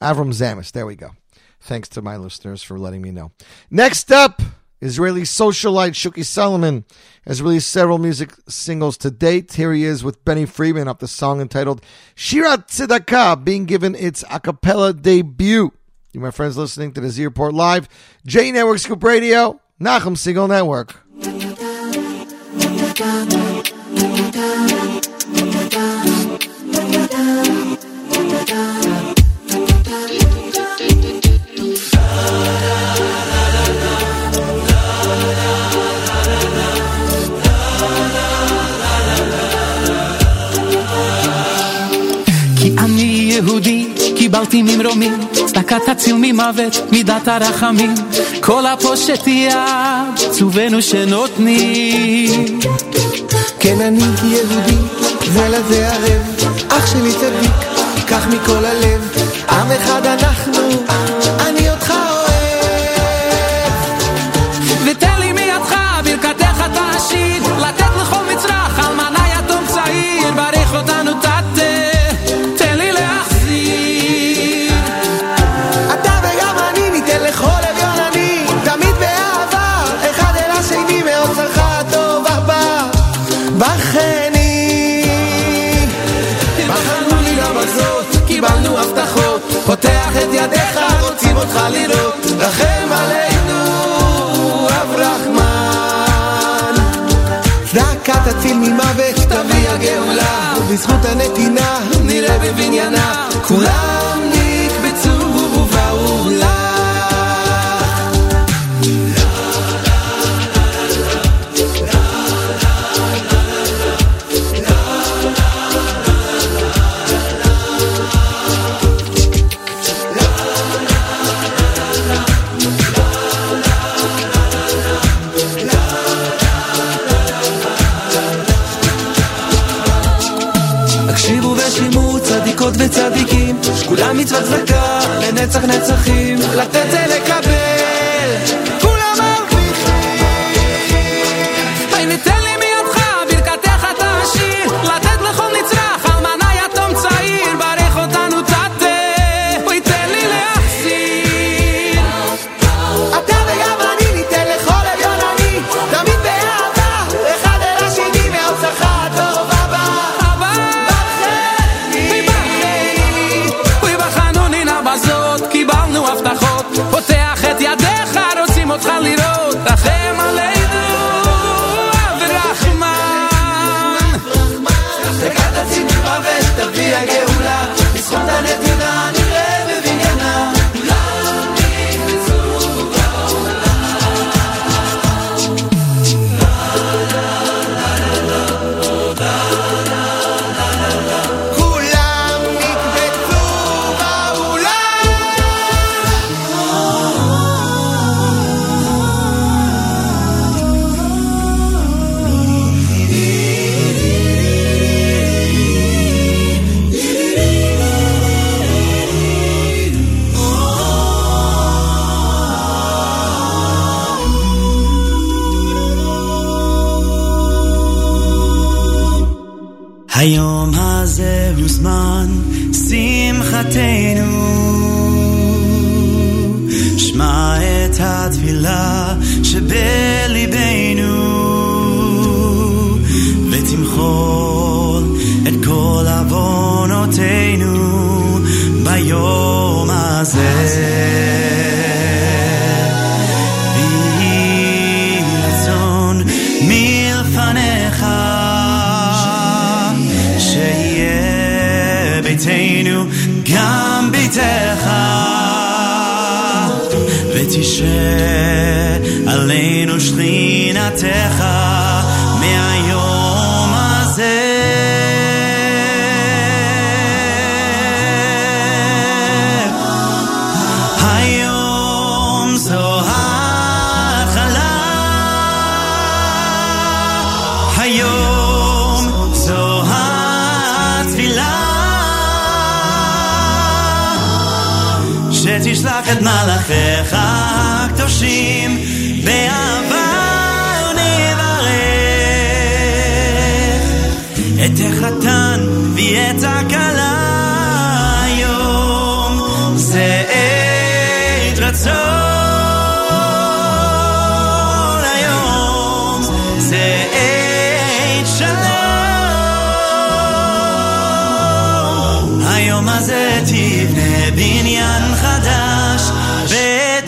Avram Zamis. There we go. Thanks to my listeners for letting me know. Next up, Israeli socialite Shuki Solomon has released several music singles to date. Here he is with Benny Friedman off the song entitled Shirat Tzedakah, being given its a cappella debut. You, my friends, listening to the Z Report Live, J Network Scoop Radio, Nachum Segal Network. קיבלתי ממרומים, צדקת תציל ממוות, מידת הרחמים. כל הפושט יד, צובנו שנותנים. כן אני יהודי, זה לזה ערב, אח שלי צדיק, קח מכל הלב, עם אחד אנחנו, רחם עלינו. צדקה תציל ממוות, תביא הגאולה, ובזכות הנתינה, נראה בבניינה, כולם מצוות צדקה לנצח נצחים, לתת זה לקבל,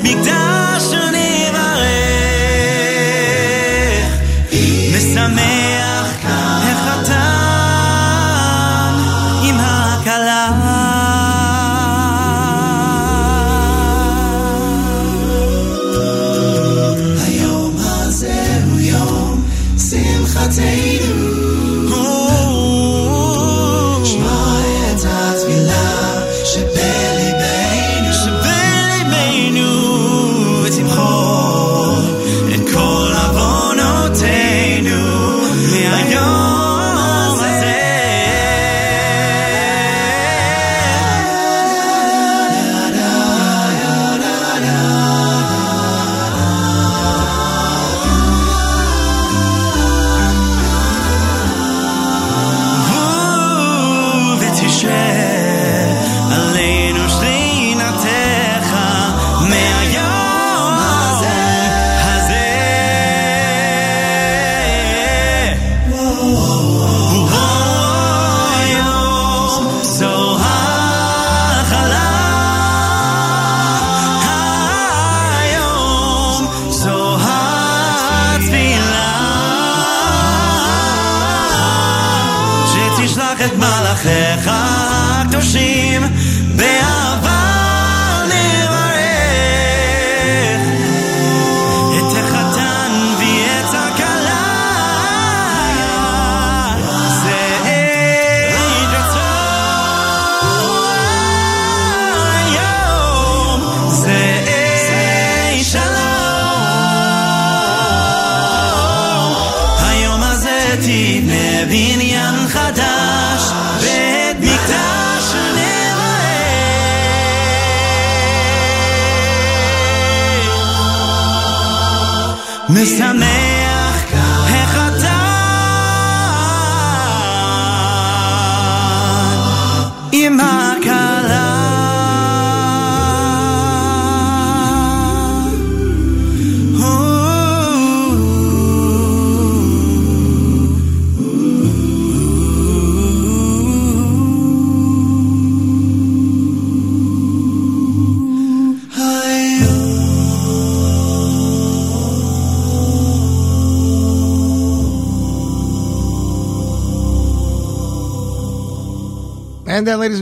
Big time.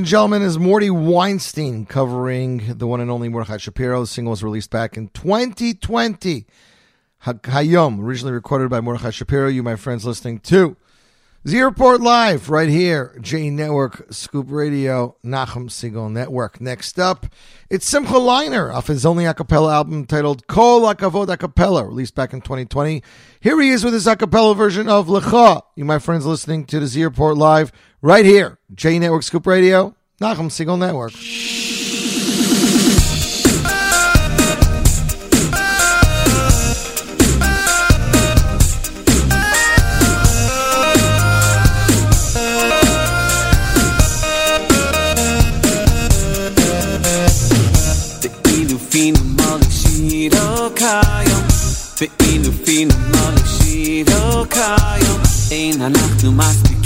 Gentlemen, is Morty Weinstein covering the one and only Mordechai Shapiro. The single was released back in 2020. Ha- Hayom, originally recorded by Mordechai Shapiro. You, my friends, listening to Z Report Live right here, J Network, Scoop Radio, Nachum Segal Network. Next up, it's Simcha Leiner off his only a cappella album titled Kol Akavod Acapella, released back in 2020. Here he is with his a cappella version of Lecha. You, my friends, listening to the Report Live right here, J Network, Scoop Radio, Nachum Segal Network. ואילו פינו מרגישי לא קיום, אין אנחנו מספיק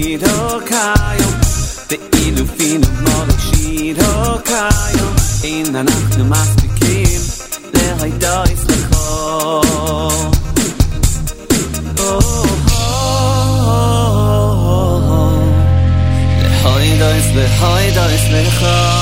מלך שידו קיום ואילו פינו מלך שידו קיום אין אנחנו מספיקים להידויס לך להידויס להידויס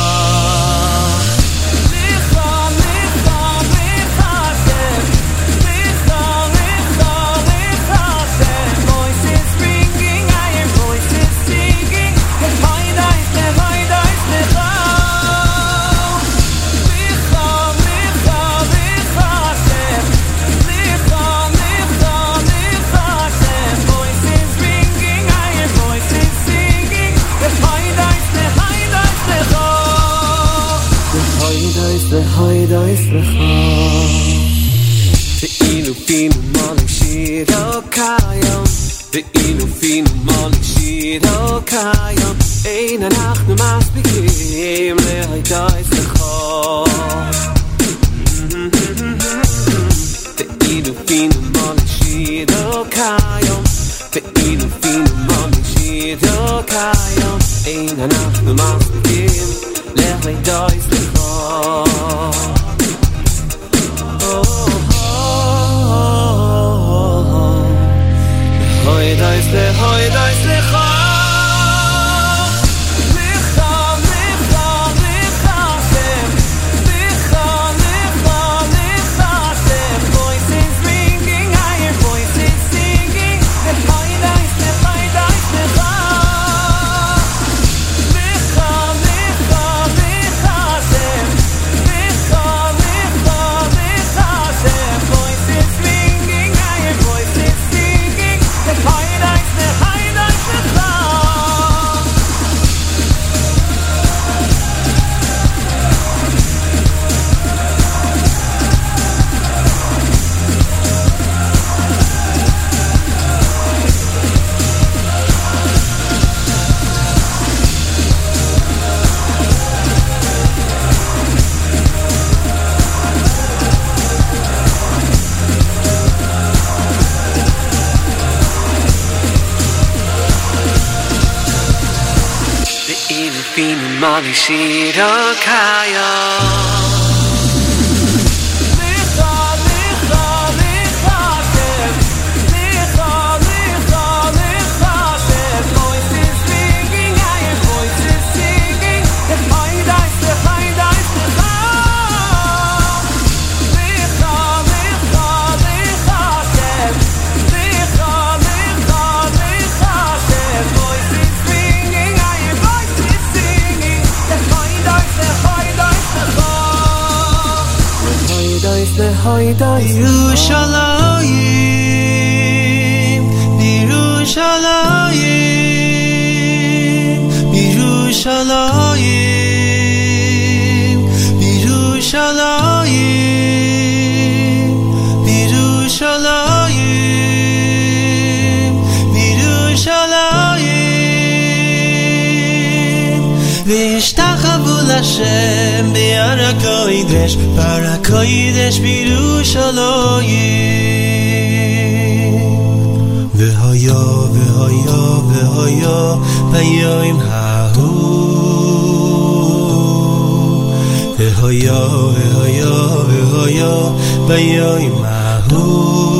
ביום ההוא.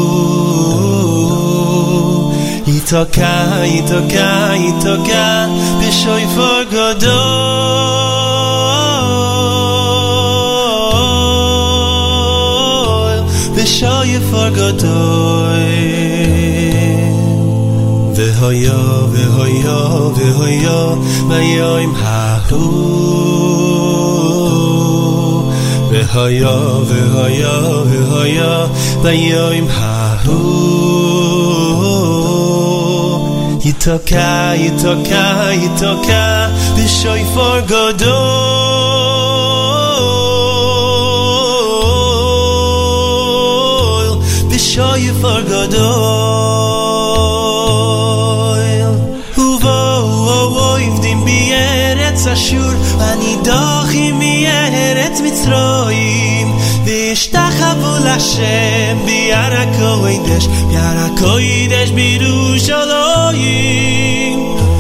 יתוקע, יתוקע, יתוקע, בשויפור גדול. בשויפור גדול. והיה, והיה, והיה, ביום ההוא. והיה, והיה, והיה, ביום ההוא. יתוקע, יתוקע, יתוקע, בשויפור גדול. בשויפור גדול. ובואו עובדים בארץ אשור, הנידוחים מארץ מצרים. Hashem Bi'ar HaKodesh Bi'ar HaKodesh B'Yerushalayim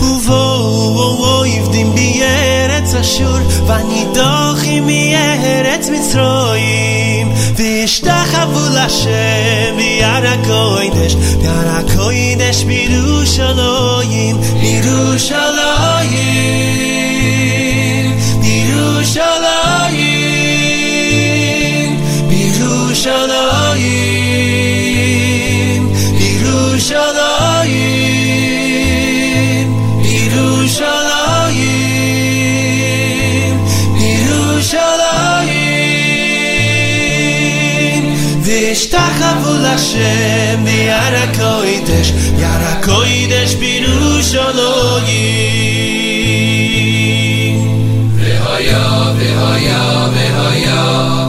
Uvo Yivdim B'Yeretz Ashur V'nidochim B'Yeretz Mitzroyim V'yishtachavu L'Hashem Bi'ar HaKodesh Bi'ar HaKodesh B'Yerushalayim B'Yerushalayim Yerushalayim, Yerushalayim, Yerushalayim, Yerushalayim. V'ishtachavu l'Hashem b'yar hakodesh, yar hakodesh b'Yerushalayim. V'haya, v'haya, v'haya,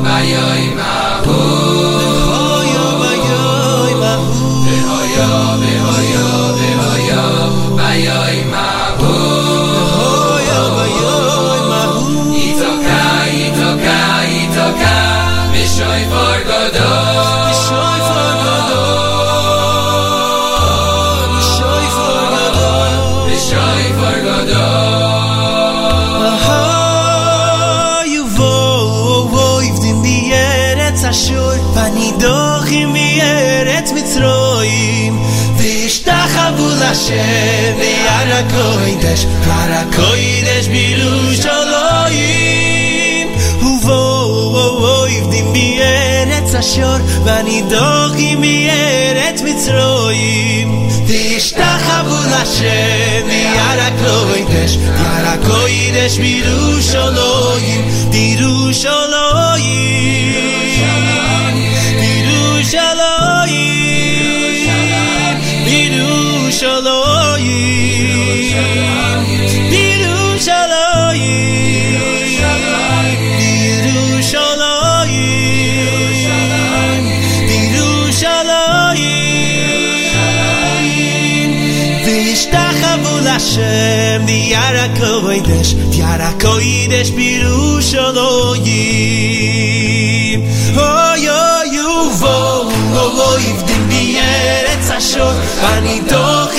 v'haya, הקוידש ביער הקוידש בירושלים ובואו עבדים מארץ אשור ונידוחים מארץ מצרויים וישתחוו לשם ביער הקוידש ביער הקוידש בירושלים בירושלים בירושלים בירושלים בירושלים בירושלים וישתחוו לשם ביער הקוידש ביער הקוידש בירושלים אוי אוי ובואו אוי עבדים בארץ אשור ונידוחים בארץ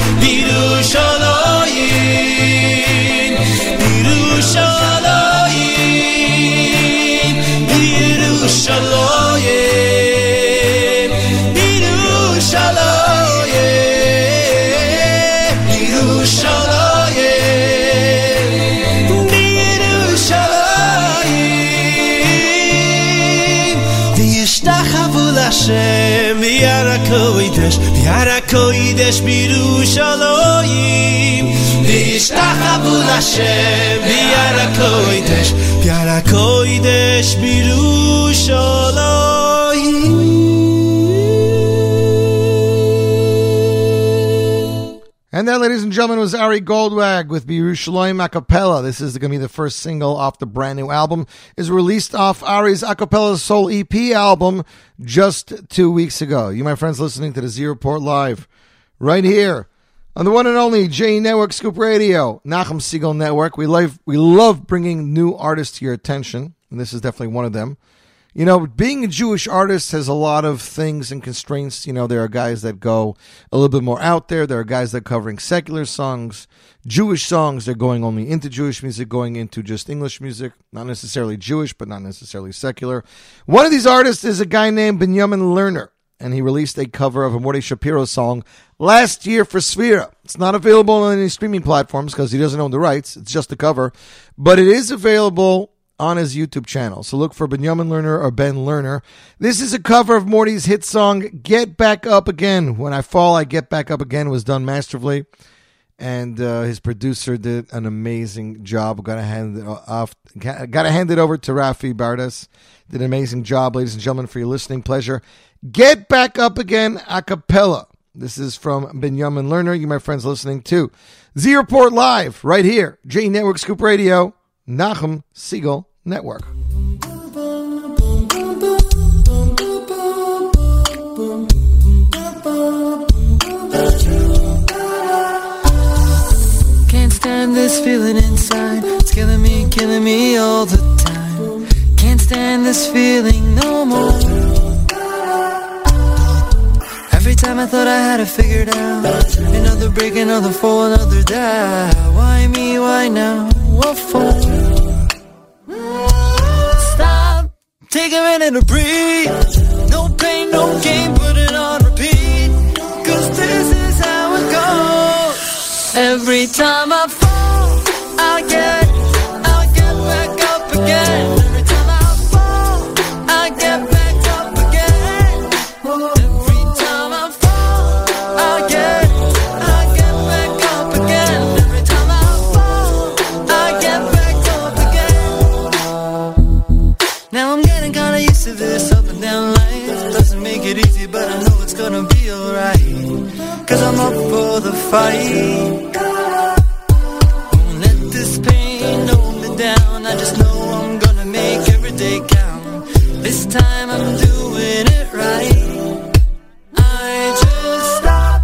הקוידש בירושלים וישתחוו לשם ביער הקוידש ביער הקוידש בירושלים And that, ladies and gentlemen, was Ari Goldwag with Yerushalayim Acapella. This is going to be the first single off the brand new album. is released off Ari's Acapella Soul EP album just two weeks ago. You, my friends, listening to the Z Report Live right here on the one and only J Network Scoop Radio, Nachum Segal Network. We love we love bringing new artists to your attention, and this is definitely one of them. You know, being a Jewish artist has a lot of things and constraints. You know, there are guys that go a little bit more out there. There are guys that are covering secular songs, Jewish songs. They're going only into Jewish music, going into just English music, not necessarily Jewish, but not necessarily secular. One of these artists is a guy named Benjamin Lerner, and he released a cover of a Mordei Shapiro song last year for Sefira. It's not available on any streaming platforms because he doesn't own the rights. It's just a cover, but it is available on his YouTube channel. So look for Benjamin Lerner or Ben Lerner. This is a cover of Morty's hit song "Get Back Up Again." When I fall, I get back up again was done masterfully, and uh, his producer did an amazing job. Got to hand it off. Got to hand it over to Rafi Bardas. Did an amazing job, ladies and gentlemen, for your listening pleasure. Get back up again a cappella This is from Benjamin Lerner. You, my friends, listening to Z Report Live right here, J Network Scoop Radio, Nachum Segal Network. Can't this feeling inside. It's killing me, killing me all the time. Can't stand this feeling no more. Every time I thought I had it figured out. Another break, another fall, another die. Why me? Why now? What for? Stop. Take a minute to breathe. No pain, no gain, put it on repeat. Cause this is how it goes. Every time I fight. Won't let this pain hold me down. I just know I'm gonna make every day count. This time I'm doing it right. I just stop.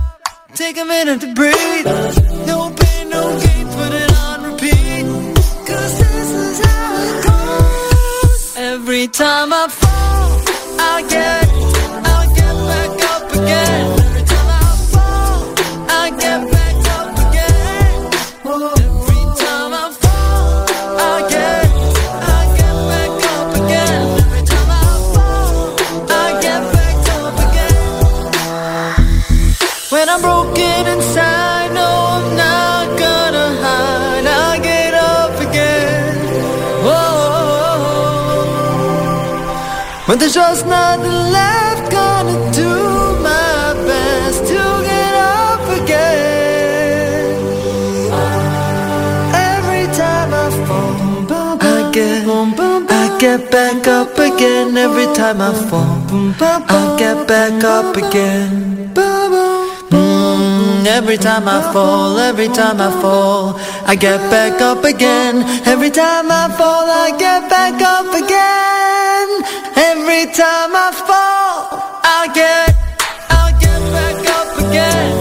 Take a minute to breathe. No pain, no gain, put it on repeat. Cause this is how it goes. Every time I fall, But there's just nothing left. Gonna do my best to get up again. Every time I fall, I get, I get back up again. Every time I fall, I get back up again. Mm, every time I fall, every time I fall, I get back up again. Every time I fall, I get back up again. Every time I fall, I get, I get back up again.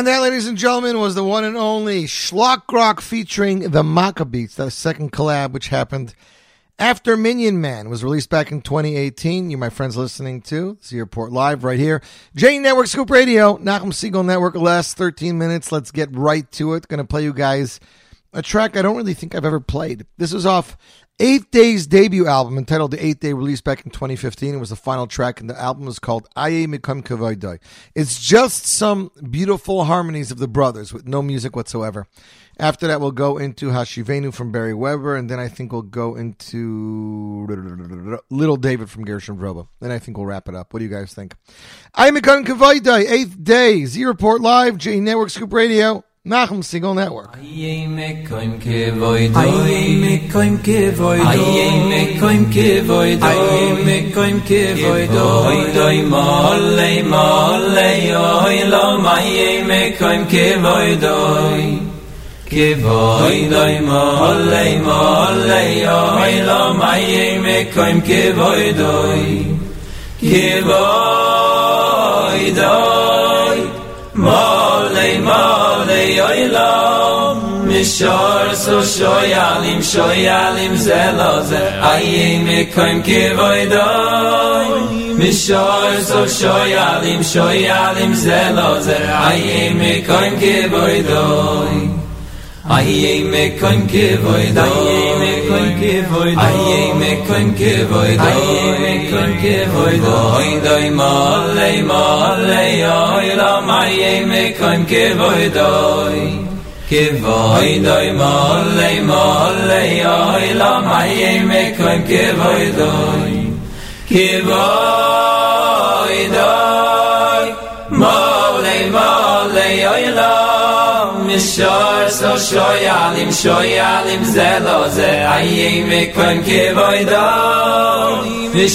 And that, ladies and gentlemen, was the one and only Shlock Rock featuring the Maccabeats, the second collab which happened after Minyan Man was released back in 2018. You, my friends, listening to this Z Report Live right here. J Network Scoop Radio, Nachum Segal Network. Last 13 minutes. Let's get right to it. Going to play you guys a track I don't really think I've ever played. This was off Eighth Day's debut album entitled The Eighth Day, released back in 2015. It was the final track, and the album was called Aye Mikom Kavoidoi. It's just some beautiful harmonies of the brothers with no music whatsoever. After that, we'll go into Hashivenu from Barry Weber, and then I think we'll go into Little David from Gershon Veroba. Then I think we'll wrap it up. What do you guys think? Aye Mikom Kavoidoi, Eighth Day, Z Report Live, J Network Scoop Radio, nach dem Signal Network. Aye me koim ke void aye me koim ke void aye me koim ke void aye me koim ke void oy doy. molle molle oy lo maye me koim ke void oy ke void doy molle molle oy shor so shoyalim shoyalim zeloze ayim ikoym kivoidoy mishor so shoyalim shoyalim zeloze ayim ikoym kivoidoy Ayey me kon ke voy da me kon ke voy da ayey me kon ke voy da me kon ke voy da oy doy ma lei ma lei oy la ma ayey me kon ke voy da ke vay dai mal le mal le ay la mai me kan ke vay dai ke vay dai mal la mi so shoy alim shoy alim ze lo ze ay me kan ke vay dai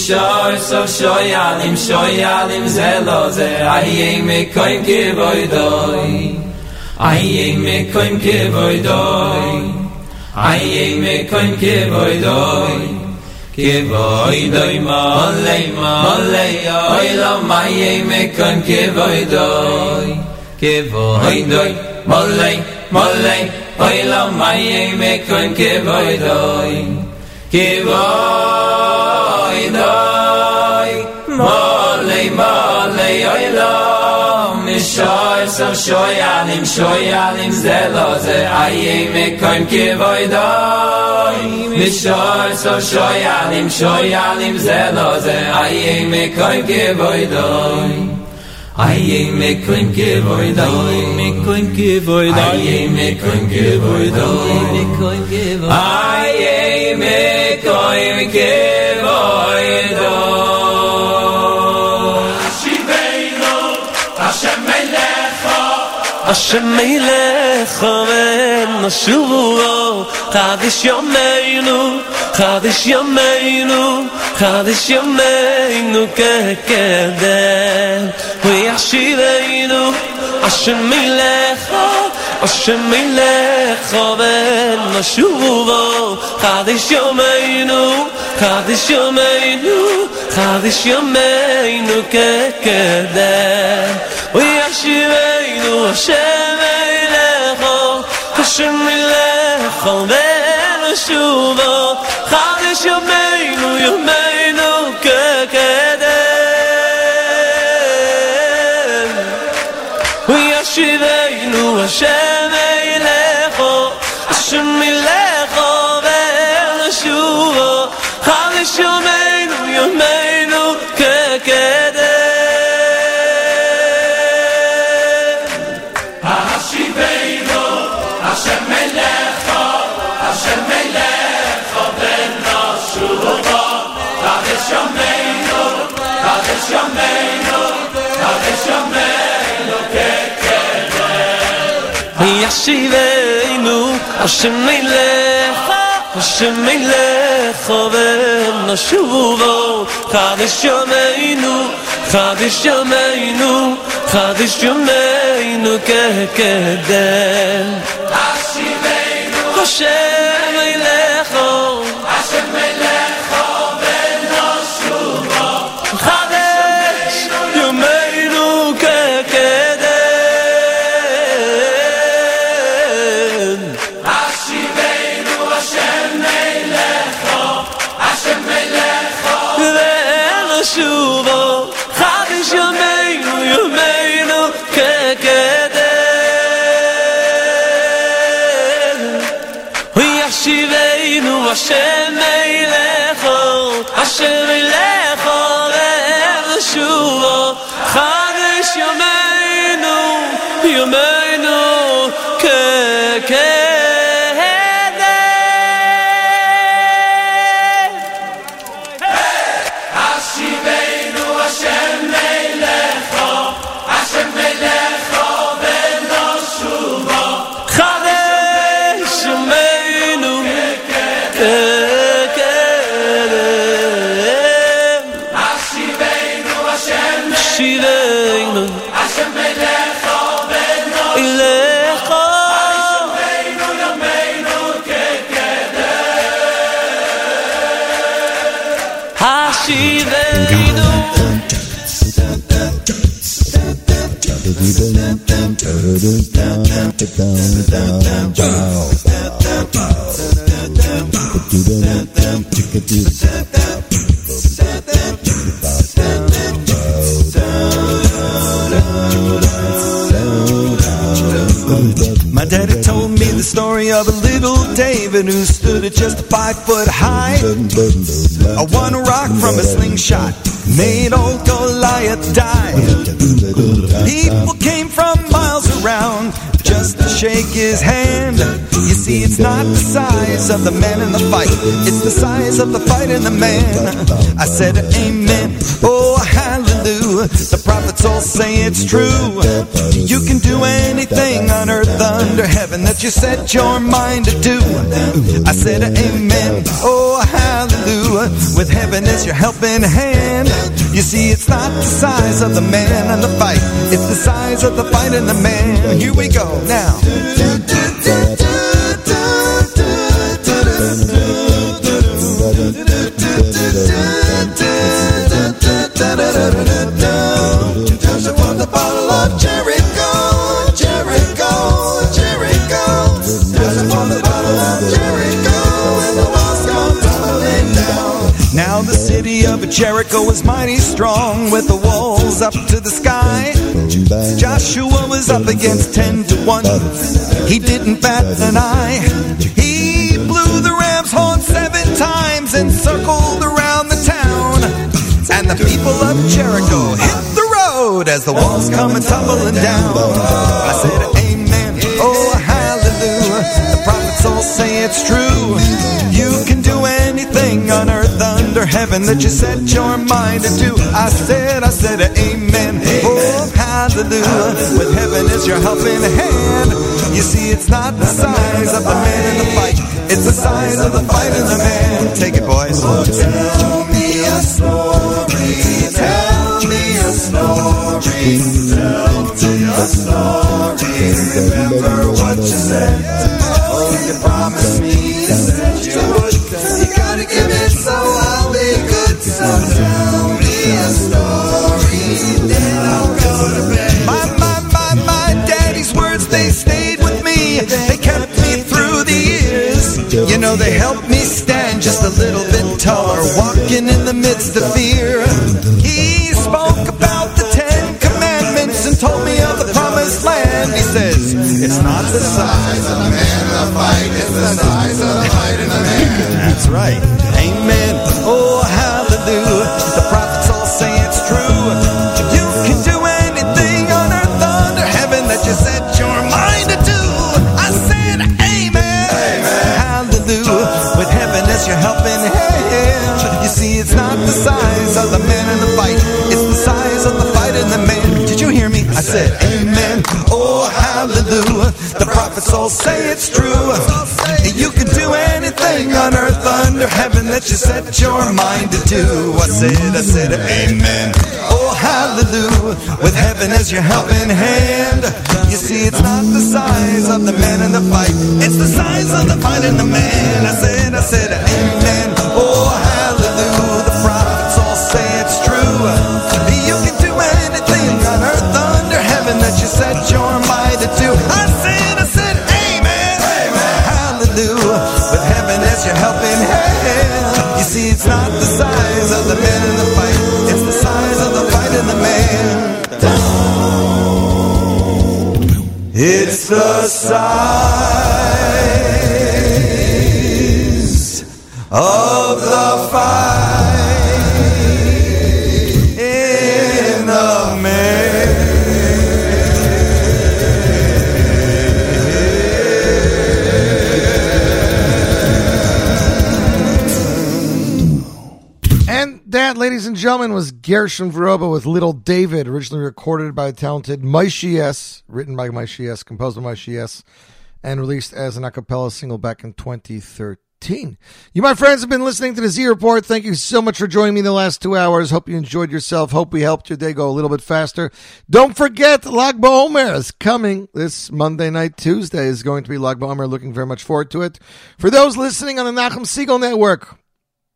so shoy alim shoy alim ze lo ze ay me kan ke vay 아이 잉메칸케 보이 다이 아이 잉메칸케 보이 다이 케 보이 다이 몰레 몰레 아이 로 마이 메칸케 보이 다이 케 보이 다이 몰레 몰레 아이 로 마이 메칸케 보이 다이 so shoy an im shoy an im zeloze ay me kein ke voido mi shoy so shoy an im shoy an im zeloze ay me kein ke voido ay me kein ke voido ay me kein ke voido ay me kein ke voido ay me kein ke voido ay me kein ke voido השם ילך ומן נשובו חדש ימינו חדש ימינו חדש ימינו כקדם וישירינו השם ילך השם ילך ומן נשובו חדש ימינו חדש ימינו חדש ימינו כקדם וישירינו V'yashiveinu Hashem Eilecho Hashem Eilecho Ben Shuvo Chadish Yomeinu Yomeinu Kekedem V'yashiveinu Hashem Kadesh Yameinu, Kadesh Yameinu kekedem. ישיבנו השם מלך השם מלך ונשובו חדש ימינו חדש ימינו חדש ימינו כקדם Hashivenu, השם My daddy told me the story of a little David who stood at just five foot high. A one rock from a slingshot made old Goliath die. People came around just to shake his hand. You see, it's not the size of the man in the fight, it's the size of the fight in the man. I said, Amen. Oh. The prophets all say it's true. You can do anything on earth under heaven that you set your mind to do. I said, Amen. Oh, hallelujah. With heaven as your helping hand. You see, it's not the size of the man and the fight, it's the size of the fight and the man. Here we go now. Jericho was mighty strong with the walls up to the sky. Joshua was up against 10 to 1. He didn't bat an eye. He blew the ram's horn seven times and circled around the town. And the people of Jericho hit the road as the walls come tumbling down. I said, Amen. Oh, hallelujah. The prophets all say it's true. You can under heaven that you set your mind to do. I said, I said, Amen. Oh, hallelujah. With heaven as your helping hand. You see, it's not the size of the man in the fight, it's the size of the fight in the man. Take it, boys. Oh, tell me a story, They kept me through the years. You know, they helped me stand just a little bit taller, walking in the midst of fear. He spoke about the Ten Commandments and told me of the promised land. He says, It's not the size of man in fight, it's the size of the fight in the man. That's right. Amen. All say it's true. You can do anything on earth under heaven that you set your mind to do. I said, I said, Amen. Oh, hallelujah. With heaven as your helping hand. You see, it's not the size of the man in the fight, it's the size of the fight in the man. I said, I said, Amen. The Gershon Veroba with Little David, originally recorded by the talented Maishi S, written by Maishi S, composed by Maishi S, and released as an a cappella single back in 2013. You, my friends, have been listening to the Z Report. Thank you so much for joining me in the last two hours. Hope you enjoyed yourself. Hope we helped your day go a little bit faster. Don't forget, Lag BaOmer is coming this Monday night. Tuesday is going to be Lag BaOmer. Looking very much forward to it. For those listening on the Nachum Segal Network,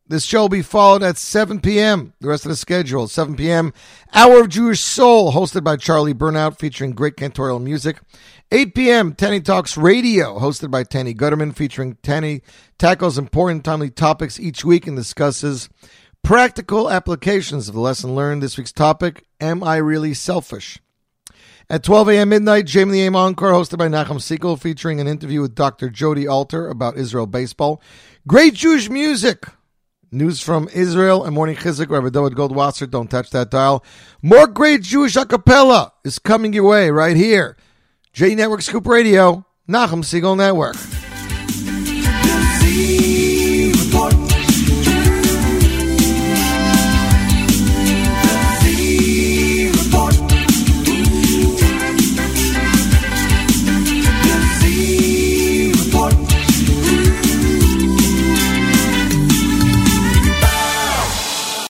this show will be followed at 7 p.m. The rest of the schedule, 7 p.m. Hour of Jewish Soul, hosted by Charlie Bernhaut, featuring great cantorial music. 8 p.m. Tanny Talks Radio, hosted by Tanny Gutterman, featuring Tanny tackles important timely topics each week and discusses practical applications of the lesson learned. This week's topic, Am I Really Selfish? At 12 a.m. midnight, JM in the AM Encore, hosted by Nachum Segal, featuring an interview with Dr. Jody Alter about Israel baseball. Great Jewish music. News from Israel and Morning Chizuk, Rabbi David Goldwasser. Don't touch that dial. More great Jewish a cappella is coming your way right here. J Network Scoop Radio, Nachum Segal Network.